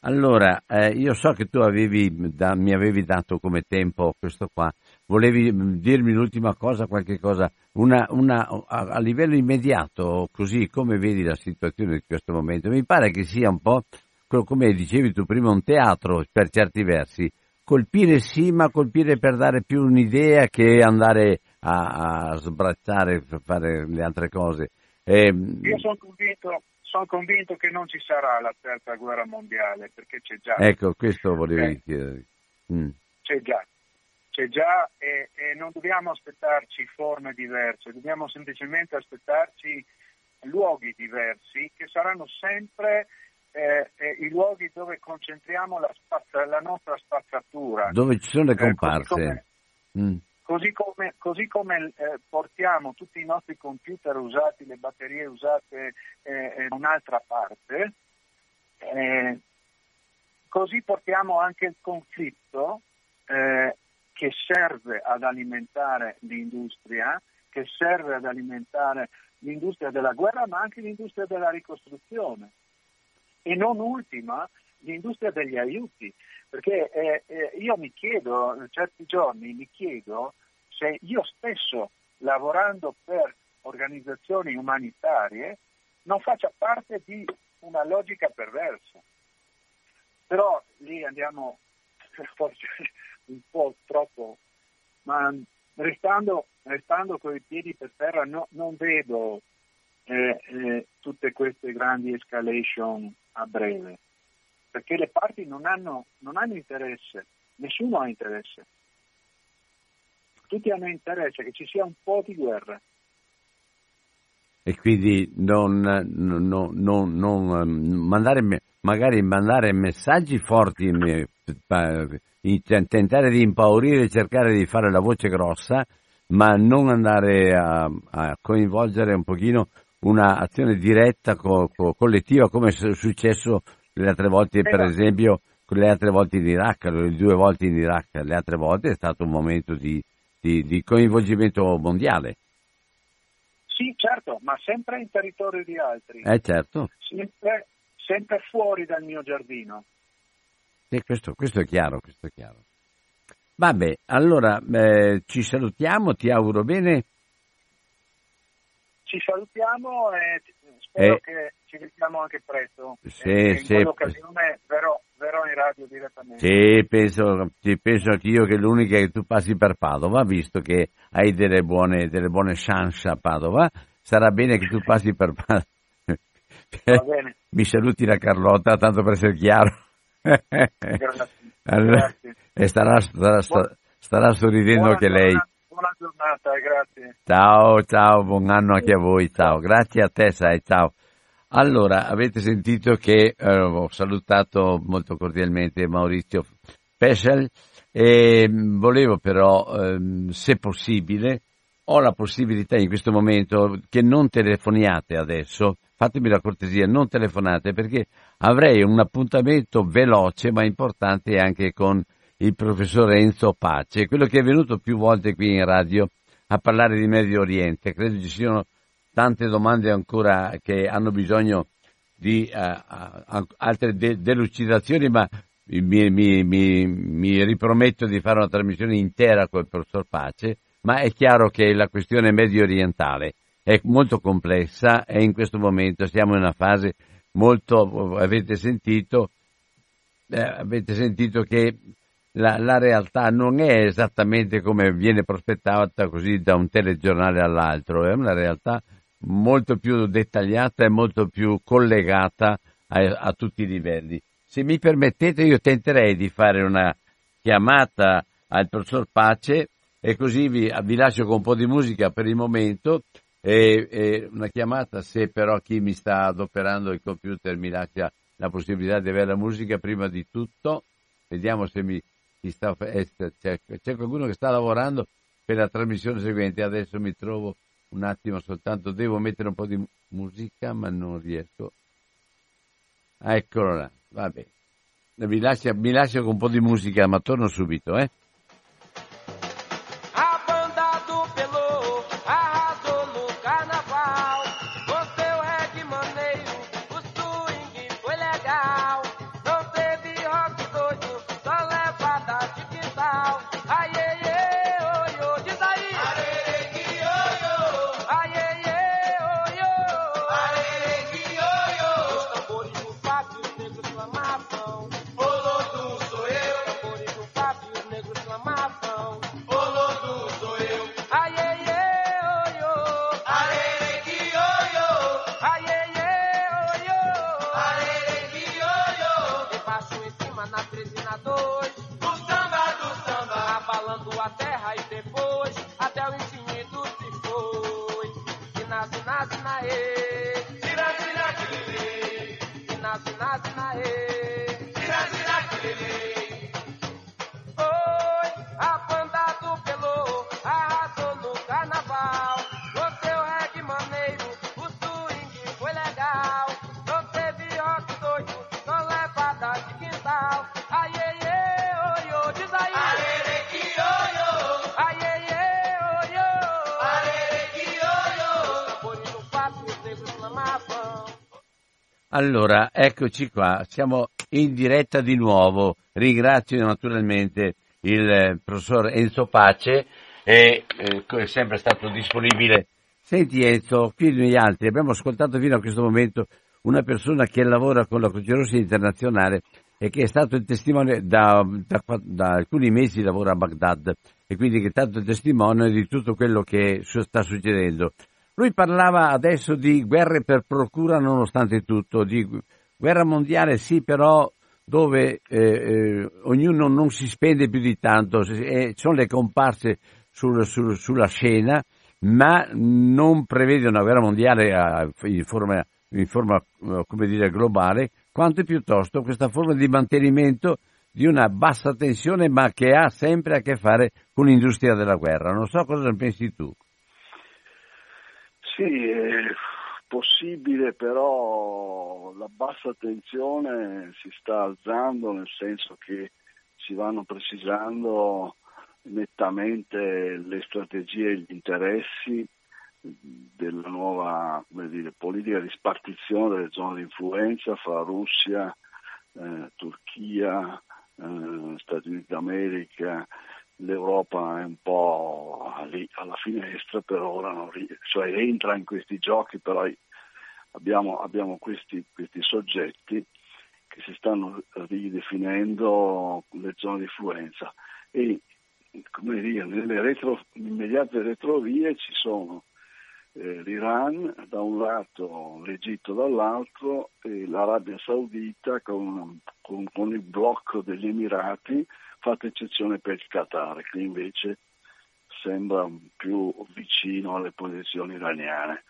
Allora, eh, io so che tu avevi, da, mi avevi dato come tempo questo qua, volevi mm, dirmi l'ultima cosa, qualche cosa, una, una, a, a, livello immediato, così come vedi la situazione in questo momento, mi pare che sia un po', come dicevi tu prima, un teatro per certi versi, colpire sì, ma colpire per dare più un'idea che andare a, a sbracciare, per fare le altre cose. Eh, io sono convinto sono convinto che non ci sarà la terza guerra mondiale perché c'è già. Ecco, questo volevo eh, chiedere. Mm. C'è già, c'è già e, e, non dobbiamo aspettarci forme diverse, dobbiamo semplicemente aspettarci luoghi diversi che saranno sempre eh, eh, i luoghi dove concentriamo la, spazza, la, nostra spazzatura. Dove ci sono le eh, comparse. Mm. Così come, così come eh, portiamo tutti i nostri computer usati, le batterie usate eh, in un'altra parte, eh, così portiamo anche il conflitto eh, che serve ad alimentare l'industria, che serve ad alimentare l'industria della guerra, ma anche l'industria della ricostruzione. E non ultima, l'industria degli aiuti, perché eh, eh, io mi chiedo, certi giorni mi chiedo se io stesso, lavorando per organizzazioni umanitarie, non faccia parte di una logica perversa. Però lì andiamo forse un po' troppo, ma restando, restando con i piedi per terra no, non vedo eh, eh, tutte queste grandi escalation a breve perché le parti non hanno, non hanno interesse, nessuno ha interesse. Tutti hanno interesse che ci sia un po' di guerra. E quindi non, non, non, non mandare, magari mandare messaggi forti, tentare di impaurire, cercare di fare la voce grossa, ma non andare a, a coinvolgere un pochino un'azione diretta, co, co, collettiva, come è successo le altre volte, per esempio, le altre volte in Iraq, le due volte in Iraq, le altre volte è stato un momento di, di, di coinvolgimento mondiale. Sì, certo, ma sempre in territorio di altri. Eh, certo. Sempre, sempre fuori dal mio giardino. E questo, questo, è chiaro, questo è chiaro. Vabbè, allora eh, ci salutiamo, ti auguro bene. Ci salutiamo e spero eh, che ci vediamo anche presto. Sì, in sì. quell'occasione verrò, verrò, in radio direttamente. Sì, penso, penso anch'io che l'unica che tu passi per Padova, visto che hai delle buone, delle buone chance a Padova, sarà bene che tu passi per Padova. Mi saluti la Carlotta, tanto per essere chiaro. Allora, e starà, starà, starà sorridendo buona, anche lei. Buona giornata, grazie. Ciao, ciao, buon anno anche a voi, ciao. Grazie a te, sai, ciao. Allora, avete sentito che eh, ho salutato molto cordialmente Maurizio Peschel e volevo però, ehm, se possibile, ho la possibilità in questo momento che non telefoniate adesso, fatemi la cortesia, non telefonate perché avrei un appuntamento veloce ma importante anche con il professor Enzo Pace, quello che è venuto più volte qui in radio a parlare di Medio Oriente. Credo ci siano tante domande ancora che hanno bisogno di uh, altre de- delucidazioni, ma mi, mi, mi, mi, riprometto di fare una trasmissione intera con il professor Pace, ma è chiaro che la questione medio orientale è molto complessa e in questo momento siamo in una fase molto, avete sentito, eh, avete sentito che la, la, realtà non è esattamente come viene prospettata così da un telegiornale all'altro, è una realtà molto più dettagliata e molto più collegata a, a tutti i livelli. Se mi permettete io tenterei di fare una chiamata al professor Pace e così vi, vi lascio con un po' di musica per il momento e, e, una chiamata se però chi mi sta adoperando il computer mi lascia la possibilità di avere la musica prima di tutto. Vediamo se mi sta, eh, c'è, c'è qualcuno che sta lavorando per la trasmissione seguente. Adesso mi trovo un attimo soltanto, devo mettere un po' di musica ma non riesco. Ah, eccolo là, vabbè. Mi lascia, mi lascia con un po' di musica ma torno subito, eh. Allora, eccoci qua, siamo in diretta di nuovo. Ringrazio naturalmente il eh, professor Enzo Pace, e, eh, è sempre stato disponibile. Senti Enzo, qui noi altri abbiamo ascoltato fino a questo momento una persona che lavora con la Croce Rossa Internazionale e che è stato il testimone da, da, da alcuni mesi lavora a Baghdad e quindi che è stato il testimone di tutto quello che sta succedendo. Lui parlava adesso di guerre per procura nonostante tutto, di guerra mondiale sì, però dove eh, eh, ognuno non si spende più di tanto, eh, sono le comparse sul, sul, sulla scena, ma non prevede una guerra mondiale eh, in forma, in forma eh, dire, globale, quanto piuttosto questa forma di mantenimento di una bassa tensione, ma che ha sempre a che fare con l'industria della guerra. Non so cosa ne pensi tu. Sì, è possibile, però la bassa tensione si sta alzando nel senso che si vanno precisando nettamente le strategie e gli interessi della nuova dire, politica di spartizione delle zone di influenza fra Russia, eh, Turchia, eh, Stati Uniti d'America, l'Europa è un po' lì alla finestra per ora, cioè entra in questi giochi, però abbiamo, abbiamo questi, questi, soggetti che si stanno ridefinendo le zone di influenza. E come dire, nelle retro, immediate retrovie ci sono eh, l'Iran da un lato, l'Egitto dall'altro e l'Arabia Saudita con, con, con il blocco degli Emirati, fatta eccezione per il Qatar, che invece sembra più vicino alle posizioni iraniane.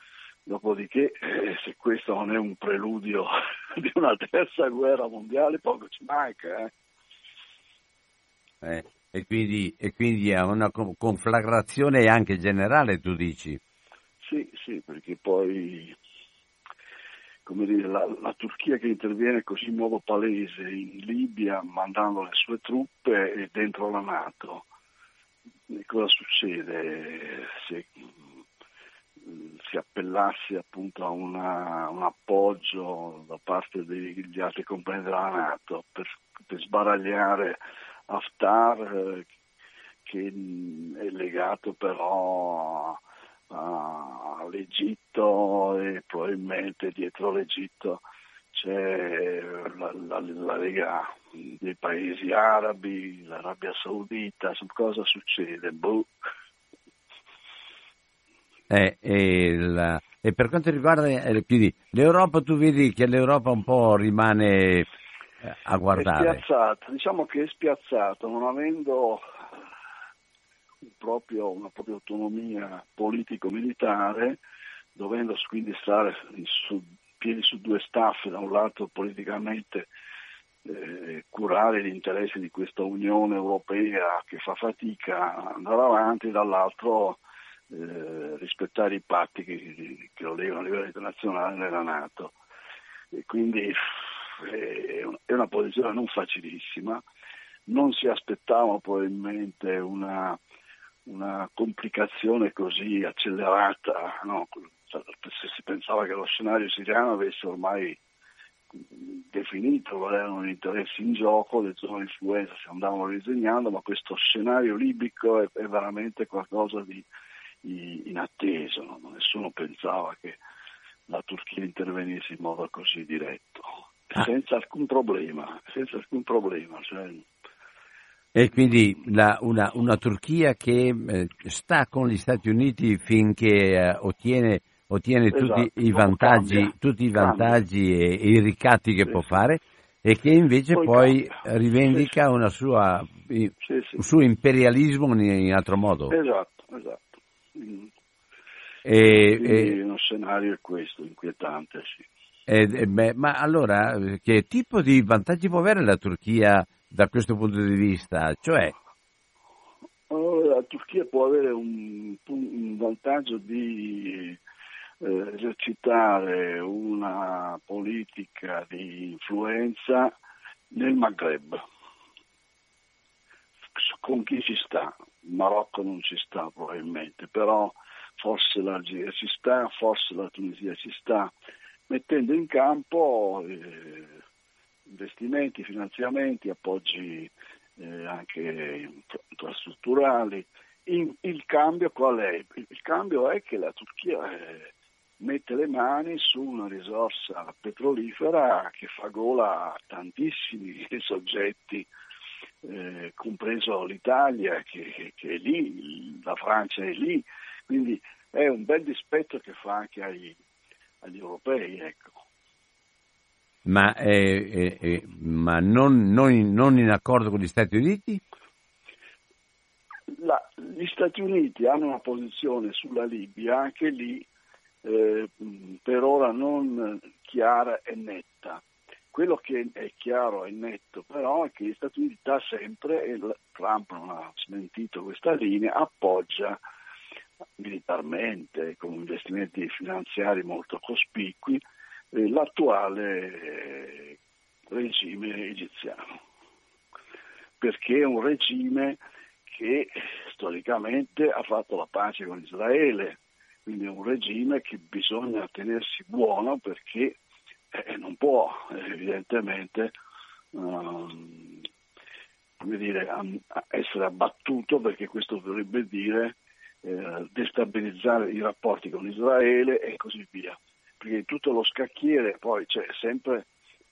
Dopodiché, eh, se questo non è un preludio di una terza guerra mondiale, poco ci manca. Eh. Eh, e, quindi, e quindi è una conflagrazione anche generale, tu dici? Sì, sì, perché poi dire, la, la, Turchia che interviene così in modo palese in Libia mandando le sue truppe dentro la Nato. E cosa succede se mm, si appellasse appunto a una, un appoggio da parte degli altri compagni della Nato per, per sbaragliare Haftar eh, che mm, è legato però all'Egitto e probabilmente dietro l'Egitto c'è la, la, la, Lega dei paesi arabi, l'Arabia Saudita, cosa succede? Boh. Eh, e, la, e, per quanto riguarda eh, quindi, l'Europa, tu vedi che l'Europa un po' rimane eh, a guardare. È spiazzata, diciamo che è spiazzata, non avendo proprio, una propria autonomia politico-militare, dovendo quindi stare su, piedi su due staffe, da un lato politicamente eh, curare gli interessi di questa Unione Europea che fa fatica ad andare avanti, dall'altro eh, rispettare i patti che, che, lo legano a livello internazionale nella Nato. E quindi eh, è una posizione non facilissima, non si aspettava probabilmente una una complicazione così accelerata, no? se si pensava che lo scenario siriano avesse ormai definito quali erano gli interessi in gioco, le zone di influenza si andavano disegnando, ma questo scenario libico è, è veramente qualcosa di, di inatteso, no? nessuno pensava che la Turchia intervenisse in modo così diretto, ah. senza alcun problema, senza alcun problema. Cioè, e quindi la, una, una, Turchia che eh, sta con gli Stati Uniti finché eh, ottiene, ottiene esatto, tutti, i vantaggi, tutti i vantaggi e, e, i ricatti che sì, può fare e che invece poi, poi rivendica sì, sua, sì, un suo imperialismo in, in, altro modo. Esatto, esatto. Mm. E, e, uno scenario è questo, inquietante, sì. E, beh, ma allora, che tipo di vantaggi può avere la Turchia da questo punto di vista? Cioè... La Turchia può avere un, un vantaggio di eh, esercitare una politica di influenza nel Maghreb. Con chi ci sta? Marocco non ci sta probabilmente, però forse l'Algeria ci sta, forse la Tunisia ci sta, mettendo in campo eh, investimenti, finanziamenti, appoggi eh, anche infrastrutturali. In, il cambio qual è? Il cambio è che la Turchia eh, mette le mani su una risorsa petrolifera che fa gola a tantissimi soggetti, eh, compreso l'Italia che, che, è lì, la Francia è lì, quindi è un bel dispetto che fa anche agli, agli europei. Ecco ma, eh, eh, ma non, non, non, in, accordo con gli Stati Uniti? La, gli Stati Uniti hanno una posizione sulla Libia anche lì eh, per ora non chiara e netta. Quello che è chiaro e netto però è che gli Stati Uniti da sempre, e Trump non ha smentito questa linea, appoggia militarmente con investimenti finanziari molto cospicui eh, l'attuale eh, regime egiziano, perché è un regime che storicamente ha fatto la pace con Israele, quindi è un regime che bisogna tenersi buono perché eh, non può evidentemente um, dire, essere abbattuto perché questo dovrebbe dire eh, destabilizzare i rapporti con Israele e così via perché in tutto lo scacchiere poi c'è sempre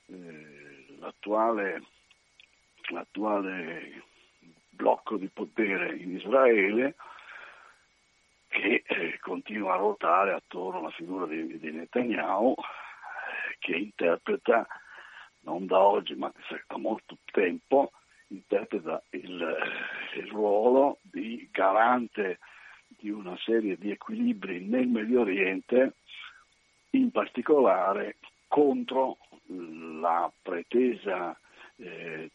eh, l'attuale, l'attuale blocco di potere in Israele che eh, continua a ruotare attorno alla figura di, di Netanyahu che interpreta non da oggi ma da molto tempo interpreta il, il ruolo di garante di una serie di equilibri nel Medio Oriente, in particolare contro la pretesa eh,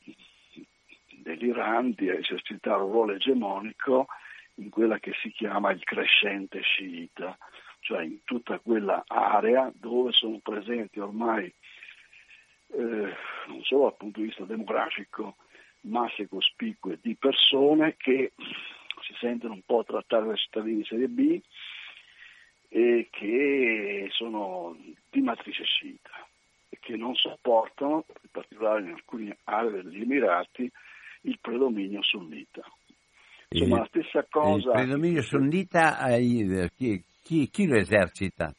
dell'Iran di esercitare un ruolo egemonico in quella che si chiama il crescente sciita, cioè in tutta quella area dove sono presenti ormai eh, non solo dal punto di vista demografico masse cospicue di persone che si sentono un po' trattare da cittadini di serie B e che sono di matrice sciita e che non sopportano, in particolare in alcune aree degli Emirati, il predominio sunnita. Insomma, la stessa cosa. Il predominio sunnita, chi, chi, chi lo esercita?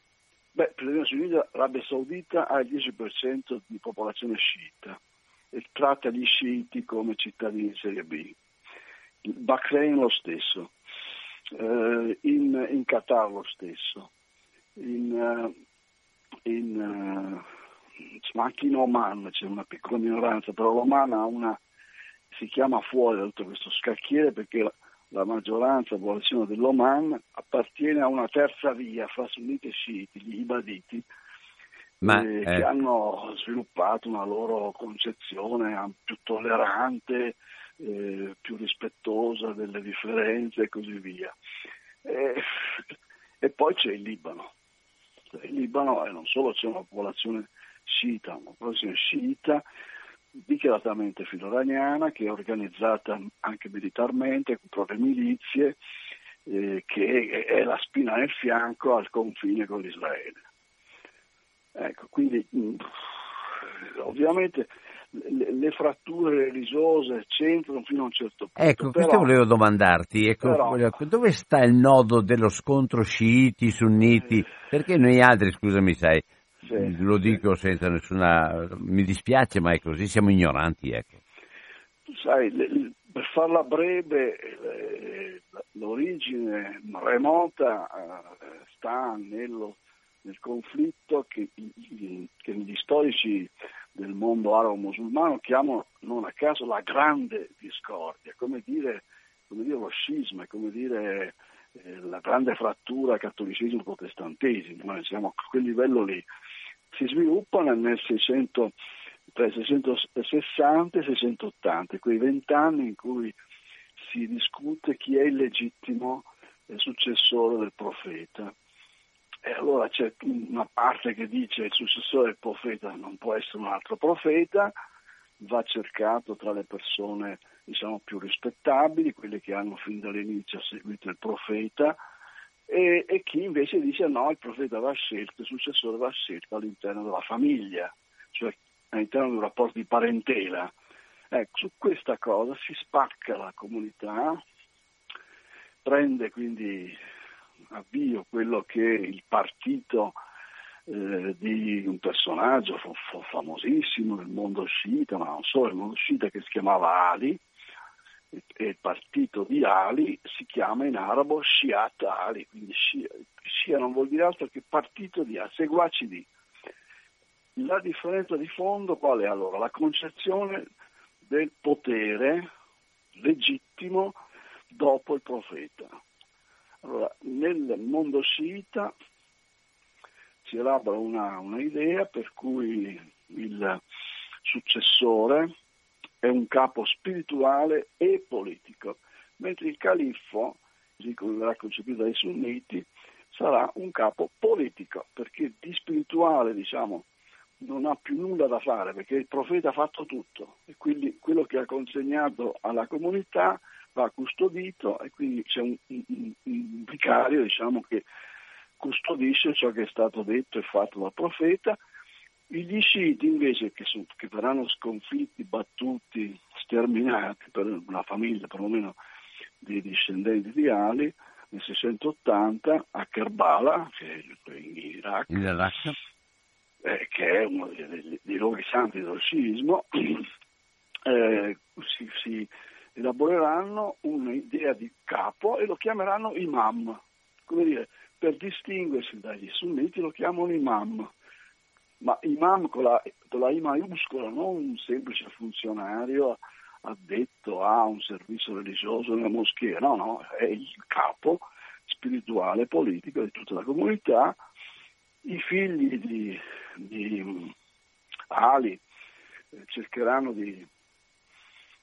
Beh, il predominio sunnita, l'Arabia Saudita ha il 10% di popolazione sciita e tratta gli sciiti come cittadini di serie B. Il Bahrain lo stesso, eh, in, in, Qatar lo stesso, in, uh, in, uh, anche in Oman c'è una piccola minoranza, però l'Oman ha una, si chiama fuori da tutto questo scacchiere perché la, la maggioranza, la popolazione dell'Oman appartiene a una terza via fra sunniti e sciiti, gli ibaditi, ma, eh, che hanno sviluppato una loro concezione più tollerante, eh, più rispettosa delle differenze e così via. E, e poi c'è il Libano. Il Libano è non solo c'è una popolazione sciita, una popolazione sciita dichiaratamente filoraniana che è organizzata anche militarmente con proprie milizie, eh, che è la spina nel fianco al confine con l'Israele. Ecco, quindi mh, mm, ovviamente le, le, fratture religiose c'entrano fino a un certo punto. Ecco, però, questo volevo domandarti, ecco, però, dove sta il nodo dello scontro sciiti, sunniti? Perché noi altri, scusami, sai, sì, lo dico senza nessuna... mi dispiace, ma è così, siamo ignoranti, ecco. Tu sai, le, per farla breve, le, l'origine remota eh, sta nello nel conflitto che, che gli storici del mondo arabo-musulmano chiamano non a caso la grande discordia, come dire, come dire lo scisma, come dire eh, la grande frattura cattolicesimo-protestantesimo, noi siamo a quel livello lì. Si sviluppano nel 600, tra i 660 e i 680, quei vent'anni in cui si discute chi è il legittimo successore del profeta. E allora c'è una parte che dice che il successore del profeta non può essere un altro profeta, va cercato tra le persone diciamo, più rispettabili, quelle che hanno fin dall'inizio seguito il profeta, e, e, chi invece dice no, il profeta va scelto, il successore va scelto all'interno della famiglia, cioè all'interno di un rapporto di parentela. Ecco, su questa cosa si spacca la comunità, prende quindi avvio quello che il partito eh, di un personaggio famosissimo nel mondo sciita, ma non solo nel mondo sciita, che si chiamava Ali, e, e il partito di Ali si chiama in arabo Shiat Ali, quindi Shia, Shia non vuol dire altro che partito di Ali, seguaci di. La differenza di fondo qual è allora? La concezione del potere legittimo dopo il profeta. Allora, nel mondo sciita si elabora una, una idea per cui il successore è un capo spirituale e politico, mentre il califfo, così come verrà concepito dai sunniti, sarà un capo politico, perché di spirituale, diciamo, non ha più nulla da fare, perché il profeta ha fatto tutto e quindi quello che ha consegnato alla comunità va custodito e quindi c'è un, un, un vicario diciamo, che custodisce ciò che è stato detto e fatto dal profeta. Gli sciiti invece che, sono, che verranno sconfitti, battuti, sterminati per una famiglia perlomeno di discendenti di Ali nel 680 a Kerbala, che è in Iraq, in Iraq. Eh, che è uno dei, dei, dei luoghi santi dello sciismo, eh, si, si elaboreranno un'idea di capo e lo chiameranno imam. come dire, per distinguersi dagli sunniti lo chiamano imam, ma imam con la, con la I maiuscola, non un semplice funzionario addetto a un servizio religioso nella moschea, no, no, è il capo spirituale politico di tutta la comunità. I figli di, di Ali eh, cercheranno di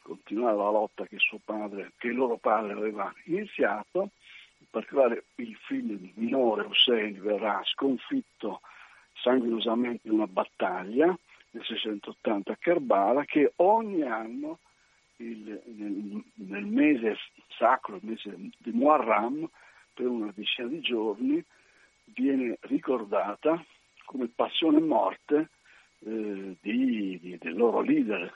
continuare la lotta che, padre, che il loro padre aveva iniziato, in particolare il figlio minore Hussein verrà sconfitto sanguinosamente in una battaglia nel 680 a Kerbala che ogni anno il, nel, nel, mese sacro, il mese di Muharram, per una decina di giorni, viene ricordata come passione e morte eh, di, di, del loro leader,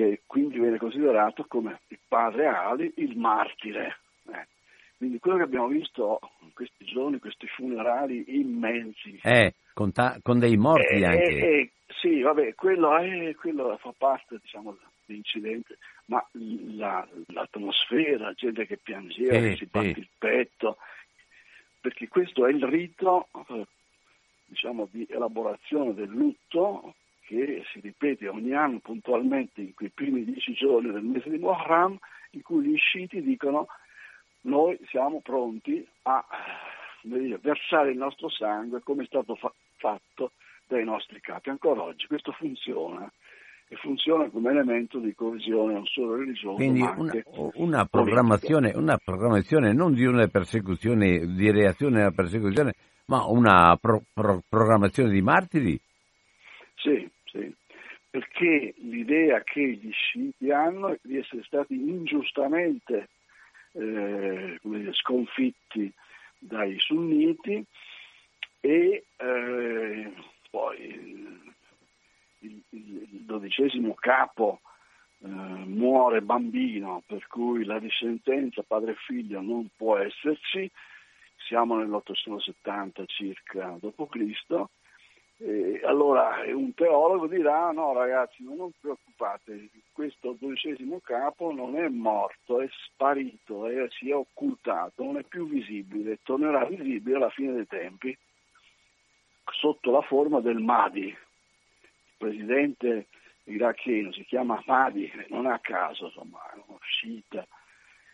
che quindi viene considerato come il padre Ali, il martire. Eh. Quindi quello che abbiamo visto in questi giorni, questi funerali immensi. Eh, con, ta- con dei morti eh, anche. Eh, sì, vabbè, quello, è, quello fa parte diciamo, dell'incidente, ma la, l'atmosfera, gente che piangeva, che si batte il petto, perché questo è il rito eh, diciamo, di elaborazione del lutto che si ripete ogni anno puntualmente in quei primi dieci giorni del mese di Muharram, in cui gli sciiti dicono noi siamo pronti a dire, versare il nostro sangue come è stato fa- fatto dai nostri capi. Ancora oggi questo funziona e funziona come elemento di coesione non solo religiosa Quindi ma una, anche una, programmazione, una, programmazione, non di una persecuzione, di reazione alla persecuzione, ma una pro, pro, programmazione di martiri? Sì, sì, perché l'idea che gli sciiti hanno è di essere stati ingiustamente eh, sconfitti dai sunniti e eh, poi il, il, il, dodicesimo capo eh, muore bambino, per cui la discendenza padre e figlio non può esserci, siamo nell'870 circa d.C., e allora un teologo dirà no ragazzi non vi preoccupate, questo dodicesimo capo non è morto, è sparito, è, si è occultato, non è più visibile, tornerà visibile alla fine dei tempi sotto la forma del Mahdi. Il presidente iracheno si chiama Mahdi, non a caso, insomma, è uno sciita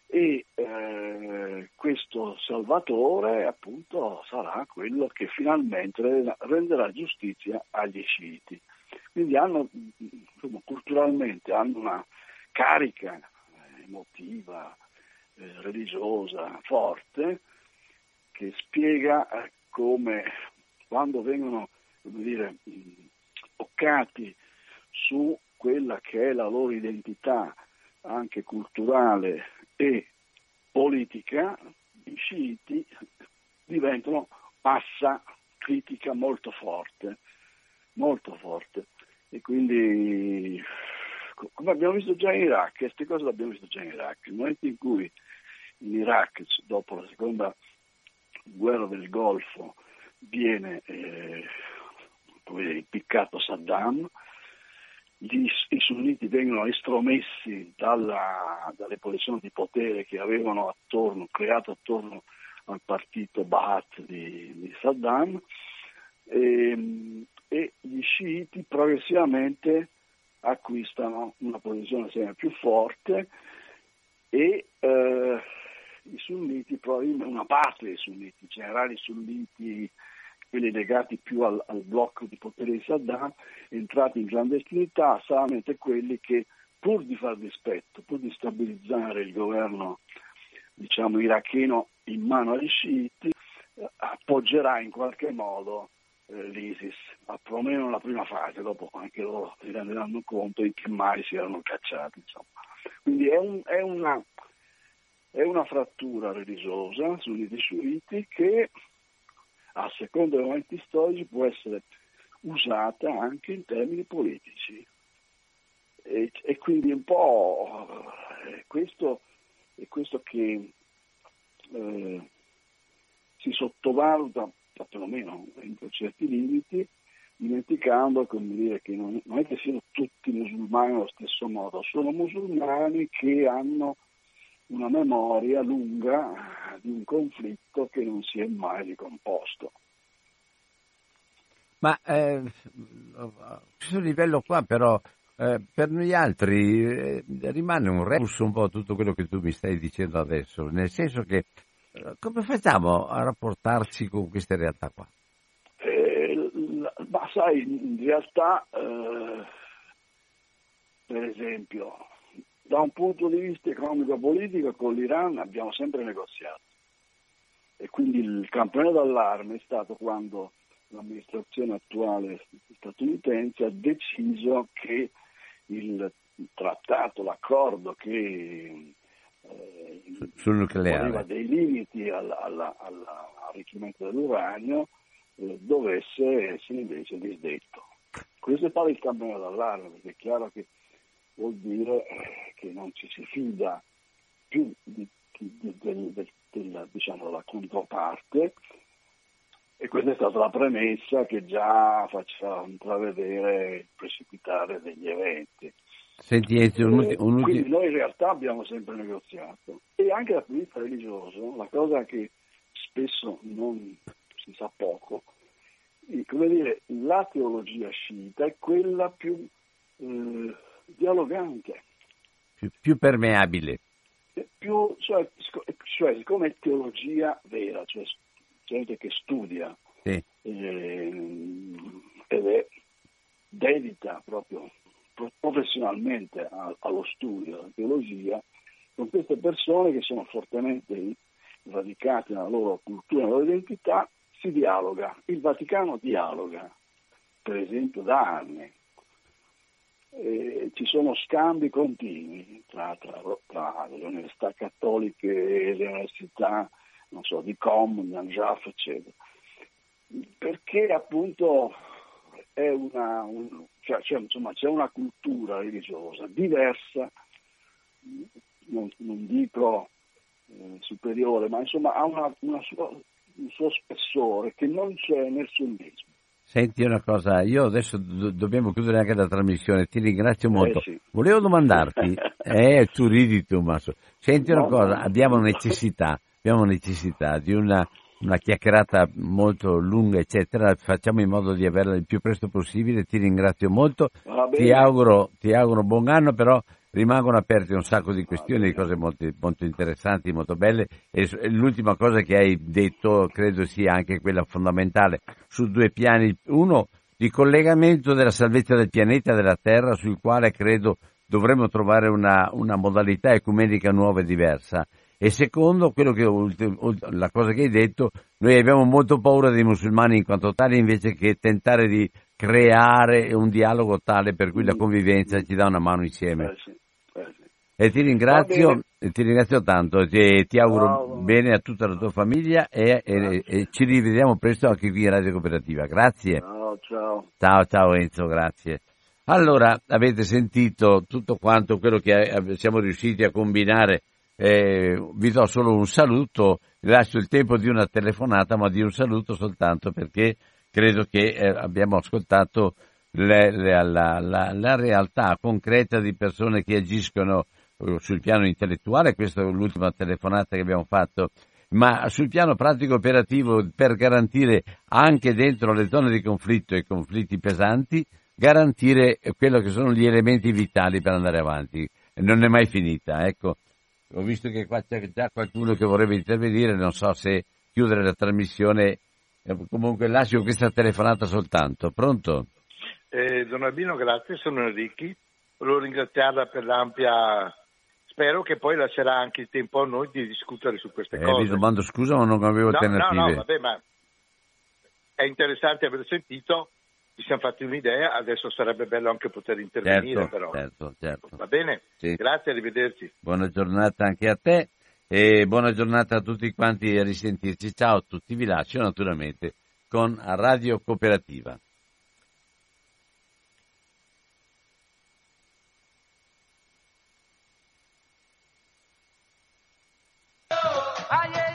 e eh, questo Salvatore appunto sarà quello che finalmente renderà giustizia agli sciiti. Quindi hanno, insomma, culturalmente hanno una carica eh, emotiva, eh, religiosa forte che spiega eh, come quando vengono dire, toccati su quella che è la loro identità anche culturale e politica, i sciiti diventano massa critica molto forte, molto forte. E quindi, come abbiamo visto già in Iraq, queste cose le abbiamo visto già in Iraq, nel momento in cui in Iraq, dopo la seconda guerra del Golfo, viene eh, impiccato Saddam, gli, i sunniti vengono estromessi dalla, dalle posizioni di potere che avevano attorno, creato attorno al partito Ba'ath di, di Saddam e, ehm, e, gli sciiti progressivamente acquistano una posizione sempre più forte e eh, i sunniti, una parte dei sunniti, i generali sunniti quelli legati più al, al, blocco di potere di Saddam, entrati in clandestinità, solamente quelli che pur di far dispetto, pur di stabilizzare il governo diciamo, iracheno in mano agli sciiti, eh, appoggerà in qualche modo eh, l'ISIS, ma perlomeno nella prima fase, dopo anche loro si renderanno conto in che mai si erano cacciati. Insomma. Quindi è, un, è, una, è una frattura religiosa sunniti sciiti che a seconda dei momenti storici può essere usata anche in termini politici. E, e quindi un po' eh, questo è questo che eh, si sottovaluta, perlomeno entro certi limiti, dimenticando dire, che non, non, è che siano tutti musulmani allo stesso modo, sono musulmani che hanno una memoria lunga di un conflitto che non si è mai ricomposto. Ma eh, questo livello qua però eh, per noi altri eh, rimane un rebus un po' tutto quello che tu mi stai dicendo adesso, nel senso che eh, come facciamo a rapportarci con queste realtà qua? Eh, ma sai, in realtà, eh, per esempio, da un punto di vista economico-politico con l'Iran abbiamo sempre negoziato e quindi il campione d'allarme è stato quando l'amministrazione attuale statunitense ha deciso che il trattato, l'accordo che eh, nucleare dei limiti all'arricchimento dell'uranio eh, dovesse essere invece disdetto. Questo è stato il campione d'allarme, perché è chiaro che vuol dire che non ci si fida più di, di, del, del, diciamo, della controparte e questa è stata la premessa che già faceva intravedere il precipitare degli eventi. Senti, Ezio, un ultimo, un Quindi noi in realtà abbiamo sempre negoziato e anche dal punto di vista religioso, la cosa che spesso non si sa poco, come dire, la teologia sciita è quella più eh, dialogante. Più, più permeabile. Più, cioè, cioè, siccome è teologia vera, cioè gente che studia sì. eh, ed è dedita proprio professionalmente a, allo studio della teologia, con queste persone che sono fortemente radicate nella loro cultura, nella loro identità, si dialoga. Il Vaticano dialoga, per esempio, da anni eh, ci sono scambi continui tra, tra, tra, le università cattoliche e le università so, di Com, di Anjaf, eccetera. Perché appunto una, un, cioè, cioè, insomma, c'è una cultura religiosa diversa, non, non dico eh, superiore, ma insomma ha una, una sua, un suo spessore che non c'è nel sunnismo. Senti una cosa, io adesso do- dobbiamo chiudere anche la trasmissione, ti ringrazio molto. Eh sì. Volevo domandarti, eh, tu ridi tu, Masso. Senti una no, cosa, no. abbiamo necessità, abbiamo necessità di una, una, chiacchierata molto lunga, eccetera. Facciamo in modo di averla il più presto possibile. Ti ringrazio molto. Ti auguro, ti auguro buon anno, però rimangono aperte un sacco di questioni, di cose molto, molto, interessanti, molto belle e l'ultima cosa che hai detto credo sia anche quella fondamentale su due piani. Uno, di collegamento della salvezza del pianeta, della Terra, sul quale credo dovremmo trovare una, una modalità ecumenica nuova e diversa. E secondo, che, la cosa che hai detto, noi abbiamo molto paura dei musulmani in quanto tali invece che tentare di creare un dialogo tale per cui la convivenza ci dà una mano insieme. Eh e ti ringrazio, ti ringrazio tanto e ti auguro ciao. bene a tutta la tua famiglia e, e, e, ci rivediamo presto anche qui in Radio Cooperativa. Grazie. Ciao, ciao. Ciao, ciao Enzo, grazie. Allora, avete sentito tutto quanto quello che siamo riusciti a combinare. Eh, vi do solo un saluto, lascio il tempo di una telefonata, ma di un saluto soltanto perché credo che eh, abbiamo ascoltato le, le, la, la, la realtà concreta di persone che agiscono eh, sul piano intellettuale, questa è l'ultima telefonata che abbiamo fatto, ma sul piano pratico operativo per garantire anche dentro le zone di conflitto e conflitti pesanti, garantire quello che sono gli elementi vitali per andare avanti. Non è mai finita, ecco. Ho visto che qua c'è già qualcuno che vorrebbe intervenire, non so se chiudere la trasmissione, eh, comunque lascio questa telefonata soltanto. Pronto? Eh, Don Albino, grazie, sono Enrichi. Volevo ringraziarla per l'ampia spero che poi lascerà anche il tempo a noi di discutere su queste eh, cose. Vi domando scusa, ma non avevo no, alternative. No, no, vabbè, ma è interessante aver sentito, ci siamo fatti un'idea, adesso sarebbe bello anche poter intervenire certo, però. Certo, certo. Va bene? Sì. Grazie, arrivederci. Buona giornata anche a te e buona giornata a tutti quanti a risentirci. Ciao a tutti, vi lascio naturalmente con Radio Cooperativa. Ayer